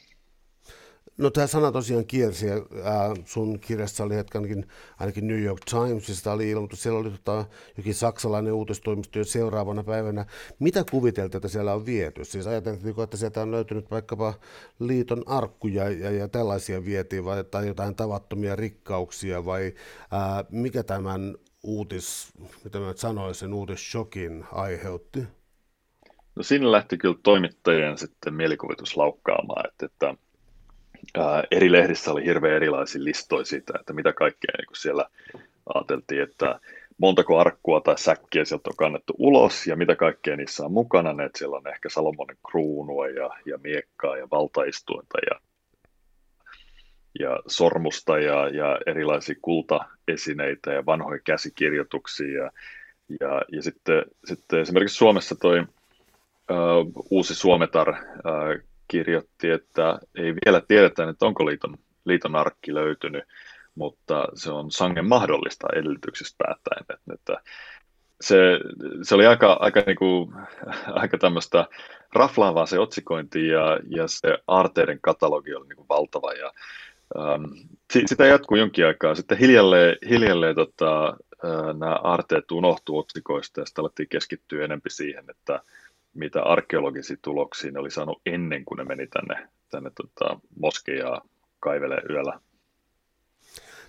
B: No tämä sana tosiaan kiersi ja ää, sun kirjassa oli hetkenkin ainakin New York Timesista oli ilmoitus, siellä oli tota, jokin saksalainen uutistoimisto jo seuraavana päivänä. Mitä kuviteltiin, että siellä on viety? Siis ajateltiin, että sieltä on löytynyt vaikkapa liiton arkkuja ja, ja tällaisia vietiin vai, tai jotain tavattomia rikkauksia vai ää, mikä tämän uutis, mitä mä sanoisin, uutisshokin aiheutti?
C: No siinä lähti kyllä toimittajien sitten mielikuvitus laukkaamaan, että, että eri lehdissä oli hirveän erilaisia listoja siitä, että mitä kaikkea niin siellä ajateltiin, että montako arkkua tai säkkiä sieltä on kannettu ulos ja mitä kaikkea niissä on mukana, että siellä on ehkä Salomonen kruunua ja, ja miekkaa ja valtaistuinta ja, ja sormusta ja, ja erilaisia kultaesineitä ja vanhoja käsikirjoituksia ja, ja, ja sitten, sitten esimerkiksi Suomessa toi uh, uusi Suometar uh, kirjoitti, että ei vielä tiedetä, että onko liiton, liiton arkki löytynyt, mutta se on sangen mahdollista edellytyksistä päättäen. Että, että se, se oli aika, aika, niin kuin, aika tämmöistä raflaavaa se otsikointi ja, ja se aarteiden katalogi oli niin kuin valtava ja ähm, sitä jatkuu jonkin aikaa. Sitten hiljalleen, hiljalleen tota, äh, nämä aarteet unohtuu otsikoista ja sitten alettiin keskittyä enemmän siihen, että mitä arkeologisia tuloksia ne oli saanut ennen kuin ne meni tänne, tänne tota, moskejaa kaivele yöllä.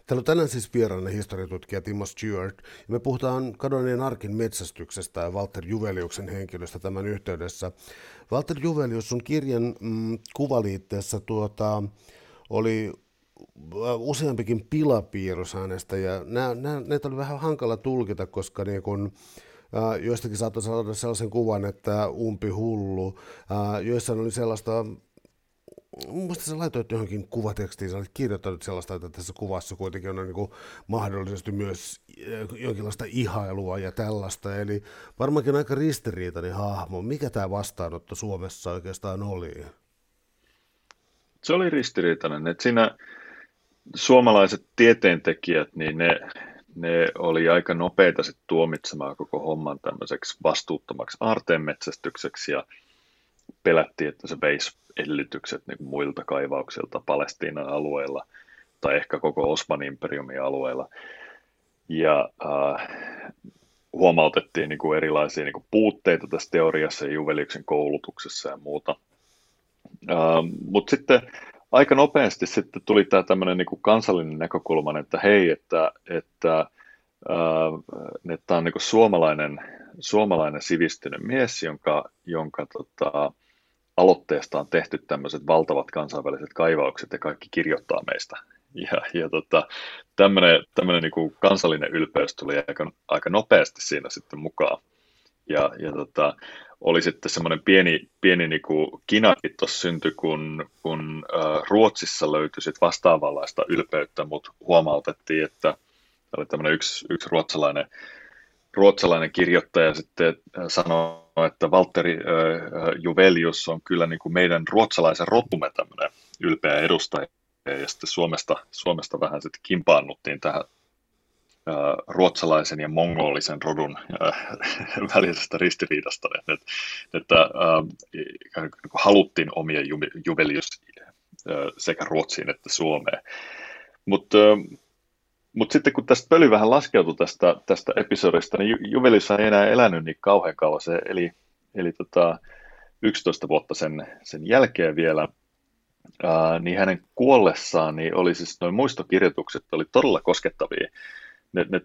B: Täällä on tänään siis vieraana historiatutkija Timo Stewart, ja me puhutaan kadonneen arkin metsästyksestä ja Walter Juveliuksen henkilöstä tämän yhteydessä. Walter Juvelius, sun kirjan mm, kuvaliitteessä tuota, oli äh, useampikin pilapiirros hänestä, ja nämä, nämä, näitä oli vähän hankala tulkita, koska niin kun, joistakin saattoi saada sellaisen kuvan, että umpi hullu. Joissain oli sellaista muista sä laitoit johonkin kuvatekstiin, sä olit kirjoittanut sellaista, että tässä kuvassa kuitenkin on niin kuin mahdollisesti myös jonkinlaista ihailua ja tällaista, eli varmaankin aika ristiriitainen hahmo. Mikä tämä vastaanotto Suomessa oikeastaan oli?
C: Se oli ristiriitainen, että siinä suomalaiset tieteentekijät, niin ne, ne oli aika nopeita sit tuomitsemaan koko homman tämmöiseksi vastuuttomaksi aarteenmetsästykseksi ja pelättiin, että se veisi edellytykset niin muilta kaivauksilta Palestiinan alueella tai ehkä koko Osmanin imperiumin alueella. Ja äh, huomautettiin niin kuin erilaisia niin kuin puutteita tässä teoriassa ja Juveliuksen koulutuksessa ja muuta. Äh, Mutta sitten aika nopeasti sitten tuli tämä tämmöinen niin kansallinen näkökulma, että hei, että, että, äh, että tämä on niin suomalainen, suomalainen sivistynyt mies, jonka, jonka tota, aloitteesta on tehty tämmöiset valtavat kansainväliset kaivaukset ja kaikki kirjoittaa meistä. Ja, ja tota, tämmöinen, tämmöinen niin kansallinen ylpeys tuli aika, aika nopeasti siinä sitten mukaan. Ja, ja tota, oli sitten semmoinen pieni, pieni niin kuin kinakin tuossa kun, kun äh, Ruotsissa löytyi sitten vastaavanlaista ylpeyttä, mutta huomautettiin, että oli tämmöinen yksi, yksi ruotsalainen ruotsalainen kirjoittaja sitten sanoi, että Valtteri äh, Juvelius on kyllä niin meidän ruotsalaisen rotumme tämmöinen ylpeä edustaja. Ja sitten Suomesta, Suomesta vähän sitten kimpaannuttiin tähän ruotsalaisen ja mongolisen rodun välisestä ristiriidasta, että, että äh, haluttiin omia Juvelius sekä Ruotsiin että Suomeen. Mutta mutta sitten kun tästä pöly vähän laskeutui tästä, tästä episodista, niin Juvelissa ei enää elänyt niin kauhean kauan. Se eli, eli tota, 11 vuotta sen, sen jälkeen vielä, ää, niin hänen kuollessaan niin oli siis noin muistokirjoitukset oli todella koskettavia. Ne, ne,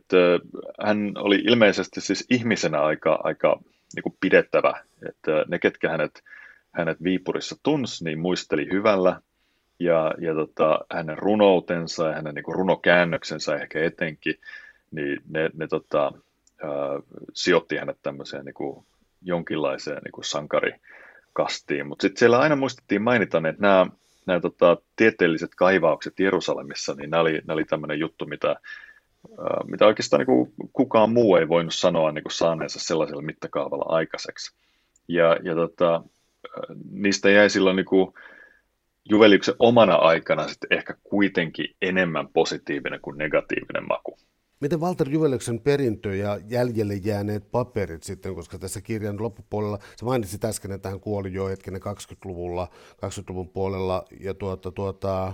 C: hän oli ilmeisesti siis ihmisenä aika, aika niin kuin pidettävä. Että ne, ketkä hänet, hänet Viipurissa tunsi, niin muisteli hyvällä ja, ja tota, hänen runoutensa ja hänen niin kuin runokäännöksensä ehkä etenkin, niin ne, ne tota, ää, sijoitti hänet tämmöiseen niin kuin jonkinlaiseen niin kuin sankarikastiin. Mutta sitten siellä aina muistettiin mainita, että nämä, nämä tota, tieteelliset kaivaukset Jerusalemissa, niin nämä oli, oli tämmöinen juttu, mitä, mitä oikeastaan niin kuin kukaan muu ei voinut sanoa niin kuin saaneensa sellaisella mittakaavalla aikaiseksi. Ja, ja tota, niistä jäi silloin niin kuin, Juveliuksen omana aikana sitten ehkä kuitenkin enemmän positiivinen kuin negatiivinen maku.
B: Miten Walter Juveliuksen perintö ja jäljelle jääneet paperit sitten, koska tässä kirjan loppupuolella, se mainitsi äsken, että hän kuoli jo hetkinen 20-luvulla, 20-luvun puolella, ja tuota, tuota,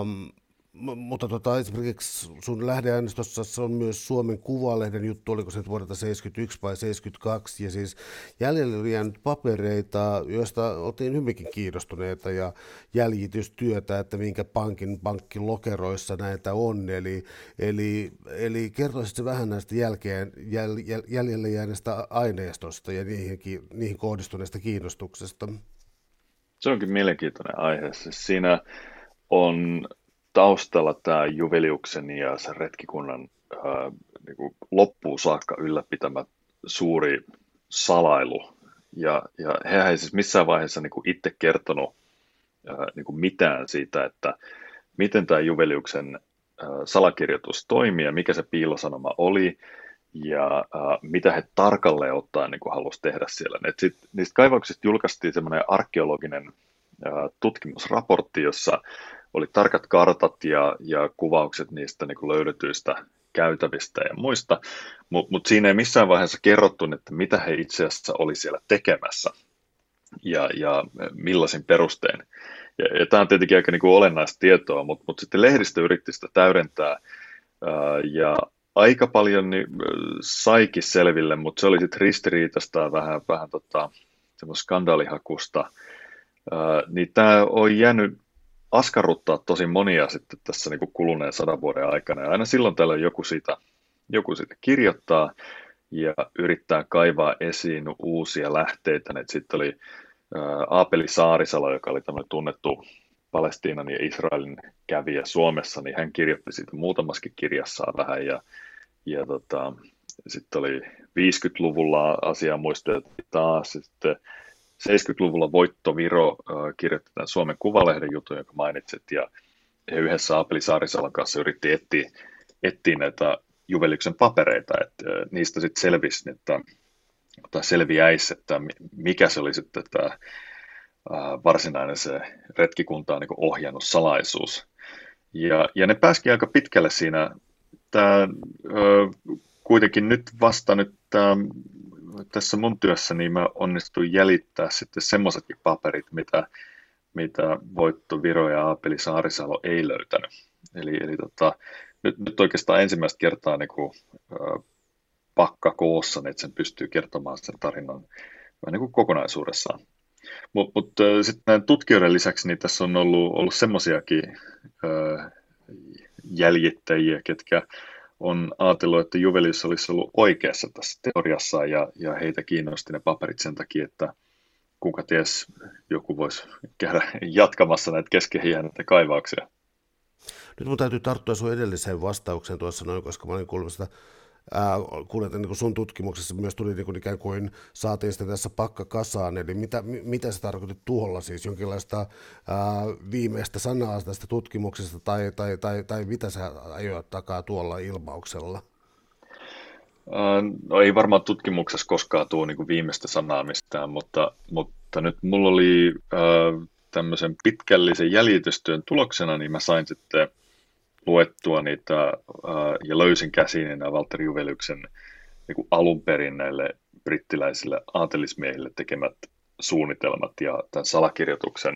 B: um, mutta tota, esimerkiksi sun lähdeaineistossa on myös Suomen Kuvalehden juttu, oliko se nyt vuodelta 71 vai 72, ja siis jäljellä oli jäänyt papereita, joista oltiin hyvinkin kiinnostuneita, ja jäljitystyötä, että minkä pankin pankkilokeroissa näitä on, eli, eli, eli kertoisitko vähän näistä jälkeen, jäl, jäl, jäljelle jääneestä aineistosta ja niihin, niihin kohdistuneesta kiinnostuksesta?
C: Se onkin mielenkiintoinen aihe. Siis siinä on taustalla tämä Juveliuksen ja sen retkikunnan ää, niin kuin loppuun saakka ylläpitämä suuri salailu. Ja, ja he ei siis missään vaiheessa niin kuin itse kertonut ää, niin kuin mitään siitä, että miten tämä Juveliuksen ää, salakirjoitus toimii ja mikä se piilosanoma oli ja ää, mitä he tarkalleen ottaen niin kuin halusi tehdä siellä. Et sit, niistä kaivauksista julkaistiin semmoinen arkeologinen ää, tutkimusraportti, jossa oli tarkat kartat ja, ja kuvaukset niistä niin löydetyistä käytävistä ja muista, mutta mut siinä ei missään vaiheessa kerrottu, että mitä he itse asiassa oli siellä tekemässä ja, ja millaisin perustein. Ja, ja tämä on tietenkin aika niin kuin olennaista tietoa, mutta mut sitten lehdistö yritti sitä täydentää ää, ja aika paljon niin, saikin selville, mutta se oli sitten ristiriitaista vähän, vähän tota, skandaalihakusta. Ää, niin tämä on jäänyt askarruttaa tosi monia sitten tässä niin kuin kuluneen sadan vuoden aikana. Ja aina silloin tällöin joku siitä, joku siitä kirjoittaa ja yrittää kaivaa esiin uusia lähteitä. Sitten oli Aapeli Saarisalo, joka oli tämmöinen tunnettu Palestiinan ja Israelin kävijä Suomessa, niin hän kirjoitti siitä muutamaskin kirjassaan vähän ja, ja tota, sitten oli 50-luvulla asiaa muisteltiin taas, sitten 70-luvulla Voitto Viro kirjoitti tämän Suomen Kuvalehden jutun, jonka mainitsit, ja he yhdessä Apeli Saarisalon kanssa yritti etsiä, etsiä näitä Juveliuksen papereita, että niistä sitten selvisi, että, tai selviäisi, että mikä se oli sitten tämä varsinainen se retkikuntaa niin ohjannut salaisuus. Ja, ja ne pääsikin aika pitkälle siinä. Tämä, kuitenkin nyt vasta nyt tämä, tässä mun työssä niin mä onnistuin jäljittää sitten semmoisetkin paperit, mitä, mitä Voitto Viro ja Aapeli Saarisalo ei löytänyt. Eli, eli tota, nyt, nyt oikeastaan ensimmäistä kertaa niin kuin, äh, pakka koossa, niin että sen pystyy kertomaan sen tarinan niin kuin kokonaisuudessaan. Mutta mut, sitten näiden tutkijoiden lisäksi niin tässä on ollut, ollut semmoisiakin jäljittäjiä, ketkä on ajatellut, että Juvelius olisi ollut oikeassa tässä teoriassa ja, ja heitä kiinnosti ne paperit sen takia, että kuka ties joku voisi käydä jatkamassa näitä keskehiä näitä kaivauksia.
B: Nyt mun täytyy tarttua sun edelliseen vastaukseen tuossa noin, koska mä olin kuullut sitä kuulen, että niin sun tutkimuksessa myös tuli niin kuin ikään kuin saatiin sitä tässä pakka kasaan, eli mitä, mitä se tarkoitti tuolla siis, jonkinlaista ää, viimeistä sanaa tästä tutkimuksesta, tai, tai, tai, tai mitä sä ajoit takaa tuolla ilmauksella?
C: No ei varmaan tutkimuksessa koskaan tuo niin viimeistä sanaa mistään, mutta, mutta nyt mulla oli äh, tämmöisen pitkällisen jäljitystyön tuloksena, niin mä sain sitten luettua niitä ja löysin käsiin nämä Walter Juvelyksen niin alun perin näille brittiläisille aatelismiehille tekemät suunnitelmat ja tämän salakirjoituksen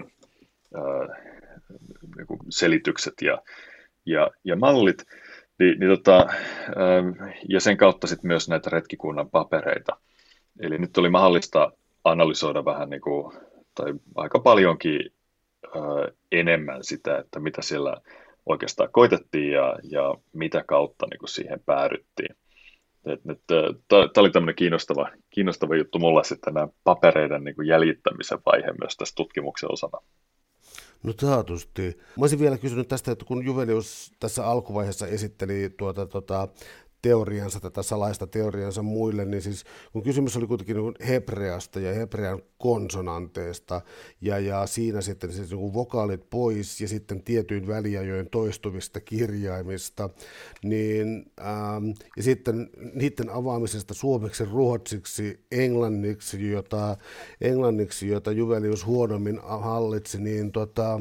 C: niin kuin selitykset ja, ja, ja mallit, niin, niin tota, ja sen kautta sitten myös näitä retkikunnan papereita. Eli nyt oli mahdollista analysoida vähän niin kuin, tai aika paljonkin enemmän sitä, että mitä siellä oikeastaan koitettiin ja, ja mitä kautta niin kuin siihen päädyttiin. Tämä oli tämmöinen kiinnostava, kiinnostava juttu mulle sitten nämä papereiden niin kuin jäljittämisen vaihe myös tässä tutkimuksen osana.
B: No taatusti. Mä olisin vielä kysynyt tästä, että kun Juvelius tässä alkuvaiheessa esitteli tuota, tuota, teoriansa, tätä salaista teoriansa muille, niin siis kun kysymys oli kuitenkin niin hebreasta ja hebrean konsonanteista, ja, ja siinä sitten siis niin vokaalit pois ja sitten tietyin väliajoin toistuvista kirjaimista, niin, ähm, ja sitten niiden avaamisesta suomeksi, ruotsiksi, englanniksi, jota, englanniksi, jota Juvelius huonommin hallitsi, niin tota,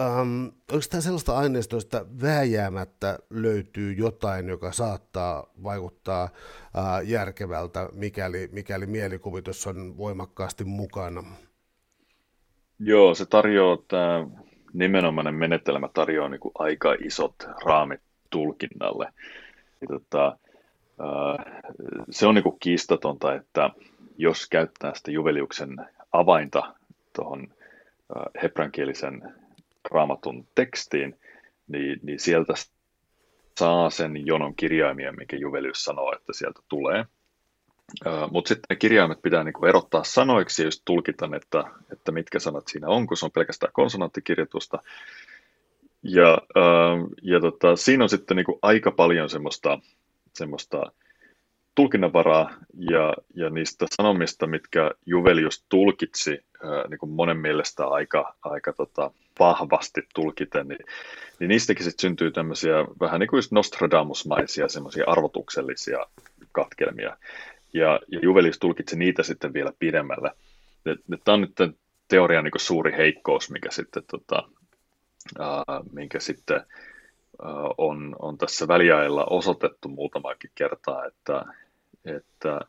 B: Um, onko tämä sellaista aineistoista vääjäämättä löytyy jotain, joka saattaa vaikuttaa uh, järkevältä, mikäli, mikäli mielikuvitus on voimakkaasti mukana?
C: Joo, se tarjoaa, tämä nimenomainen menetelmä tarjoaa niin kuin aika isot raamit tulkinnalle. Ja tota, uh, se on niin kuin kiistatonta, että jos käyttää sitä Juveliuksen avainta tuohon uh, hebrankielisen raamatun tekstiin, niin, niin sieltä saa sen jonon kirjaimia, mikä Juvelius sanoo, että sieltä tulee. Mutta sitten ne kirjaimet pitää niinku erottaa sanoiksi ja just tulkita, että, että mitkä sanat siinä on, kun se on pelkästään konsonanttikirjoitusta. Ja, ja tota, siinä on sitten niinku aika paljon semmoista, semmoista tulkinnanvaraa ja, ja niistä sanomista, mitkä Juvelius tulkitsi niin kuin monen mielestä aika, aika tota, vahvasti tulkiten, niin, niin niistäkin sitten syntyy tämmöisiä vähän niin kuin Nostradamusmaisia semmoisia arvotuksellisia katkelmia. Ja, ja Juvelius tulkitsi niitä sitten vielä pidemmälle. Tämä on nyt teorian niin suuri heikkous, mikä sitten, tota, ää, minkä sitten ää, on, on tässä väliailla osoitettu muutamakin kertaa, että, että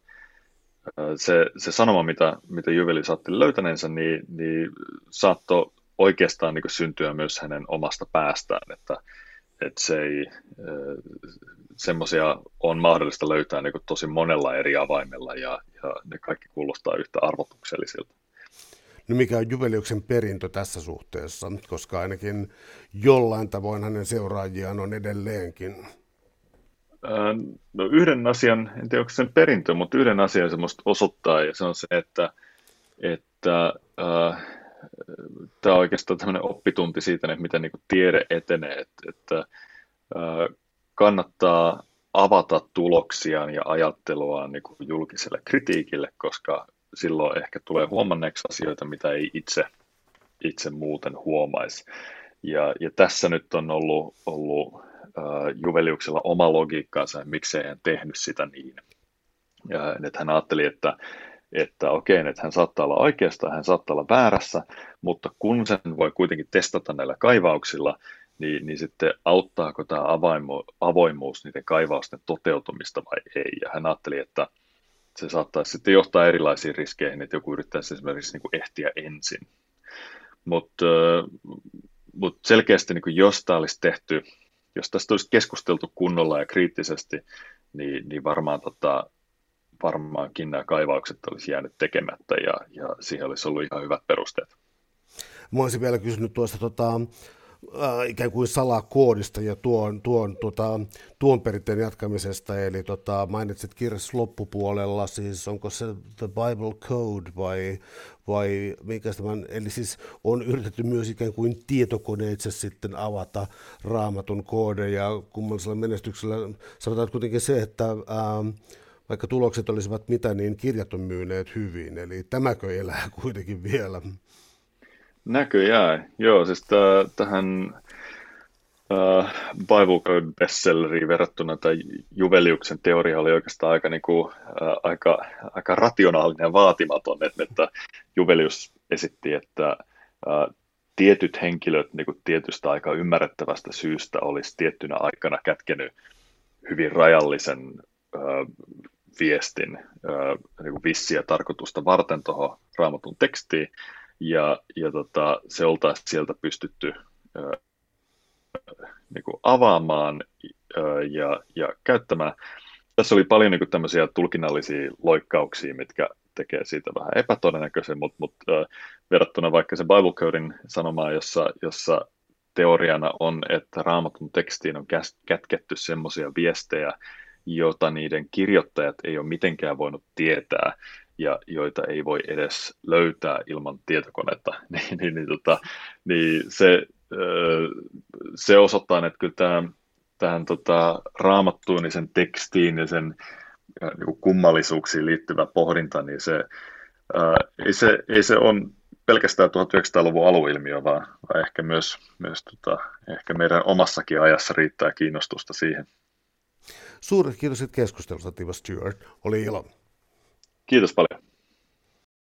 C: se, se sanoma, mitä, mitä Jyveli saatti löytäneensä, niin, niin saattoi oikeastaan niin syntyä myös hänen omasta päästään, että, että se ei, semmoisia on mahdollista löytää niin tosi monella eri avaimella ja, ja ne kaikki kuulostaa yhtä arvotuksellisilta.
B: No mikä on Juveliuksen perintö tässä suhteessa, koska ainakin jollain tavoin hänen seuraajiaan on edelleenkin
C: No yhden asian, en tiedä onko sen perintö, mutta yhden asian se musta osoittaa, ja se on se, että, että äh, tämä on oikeastaan tämmöinen oppitunti siitä, että miten niin tiede etenee, että, että äh, kannattaa avata tuloksiaan ja ajatteluaan niin julkiselle kritiikille, koska, silloin ehkä tulee huomanneeksi asioita, mitä ei itse, itse muuten huomaisi. Ja, ja tässä nyt on ollut, ollut Juveliuksella oma logiikkaansa, miksei hän tehnyt sitä niin. Ja että hän ajatteli, että, että okei, että hän saattaa olla oikeasta, hän saattaa olla väärässä, mutta kun sen voi kuitenkin testata näillä kaivauksilla, niin, niin sitten auttaako tämä avoimuus niiden kaivausten toteutumista vai ei. Ja hän ajatteli, että se saattaisi sitten johtaa erilaisiin riskeihin, että joku yrittäisi esimerkiksi niin kuin ehtiä ensin. Mutta mut selkeästi, niin kuin jos tämä olisi tehty, jos tästä olisi keskusteltu kunnolla ja kriittisesti, niin, niin varmaan tota, varmaankin nämä kaivaukset olisi jäänyt tekemättä ja, ja siihen olisi ollut ihan hyvät perusteet.
B: Mä olisin vielä kysynyt tuosta tota, äh, ikään kuin salakoodista ja tuon, tuon, tota, tuon perinteen jatkamisesta, eli tota, mainitsit kirjassa loppupuolella, siis onko se The Bible Code vai, vai mikä tämän, eli siis on yritetty myös ikään kuin tietokoneitse sitten avata raamatun koodeja kummallisella menestyksellä. Sanotaan kuitenkin se, että ähm, vaikka tulokset olisivat mitä, niin kirjat on myyneet hyvin, eli tämäkö elää kuitenkin vielä?
C: Näköjään, joo, siis t- tähän uh, Bible Code bestselleriin verrattuna tai Juveliuksen teoria oli oikeastaan aika, niin kuin, uh, aika, aika rationaalinen ja vaatimaton, että, että Juvelius esitti, että uh, tietyt henkilöt niin kuin tietystä aika ymmärrettävästä syystä olisi tiettynä aikana kätkenyt hyvin rajallisen uh, viestin uh, niin kuin vissiä tarkoitusta varten tuohon raamatun tekstiin, ja, ja tota, se oltaisiin sieltä pystytty ö, niin kuin avaamaan ö, ja, ja käyttämään. Tässä oli paljon niin kuin tämmöisiä tulkinnallisia loikkauksia, mitkä tekee siitä vähän epätodennäköisen, mutta, mutta ö, verrattuna vaikka se Bible Codein sanomaan, jossa, jossa teoriana on, että raamatun tekstiin on kätketty semmoisia viestejä, joita niiden kirjoittajat ei ole mitenkään voinut tietää, ja joita ei voi edes löytää ilman tietokonetta, niin, niin, niin, tota, niin se, se osoittaa, että kyllä tämä, tähän tota, raamattuun, niin sen tekstiin ja sen niin kummallisuuksiin liittyvä pohdinta, niin se, ää, ei, se, ei se on pelkästään 1900-luvun aluilmiö, vaan, vaan ehkä myös, myös tota, ehkä meidän omassakin ajassa riittää kiinnostusta siihen.
B: Suuret kiitokset keskustelusta, Tiva Stewart. Oli ilo.
C: Kiitos paljon.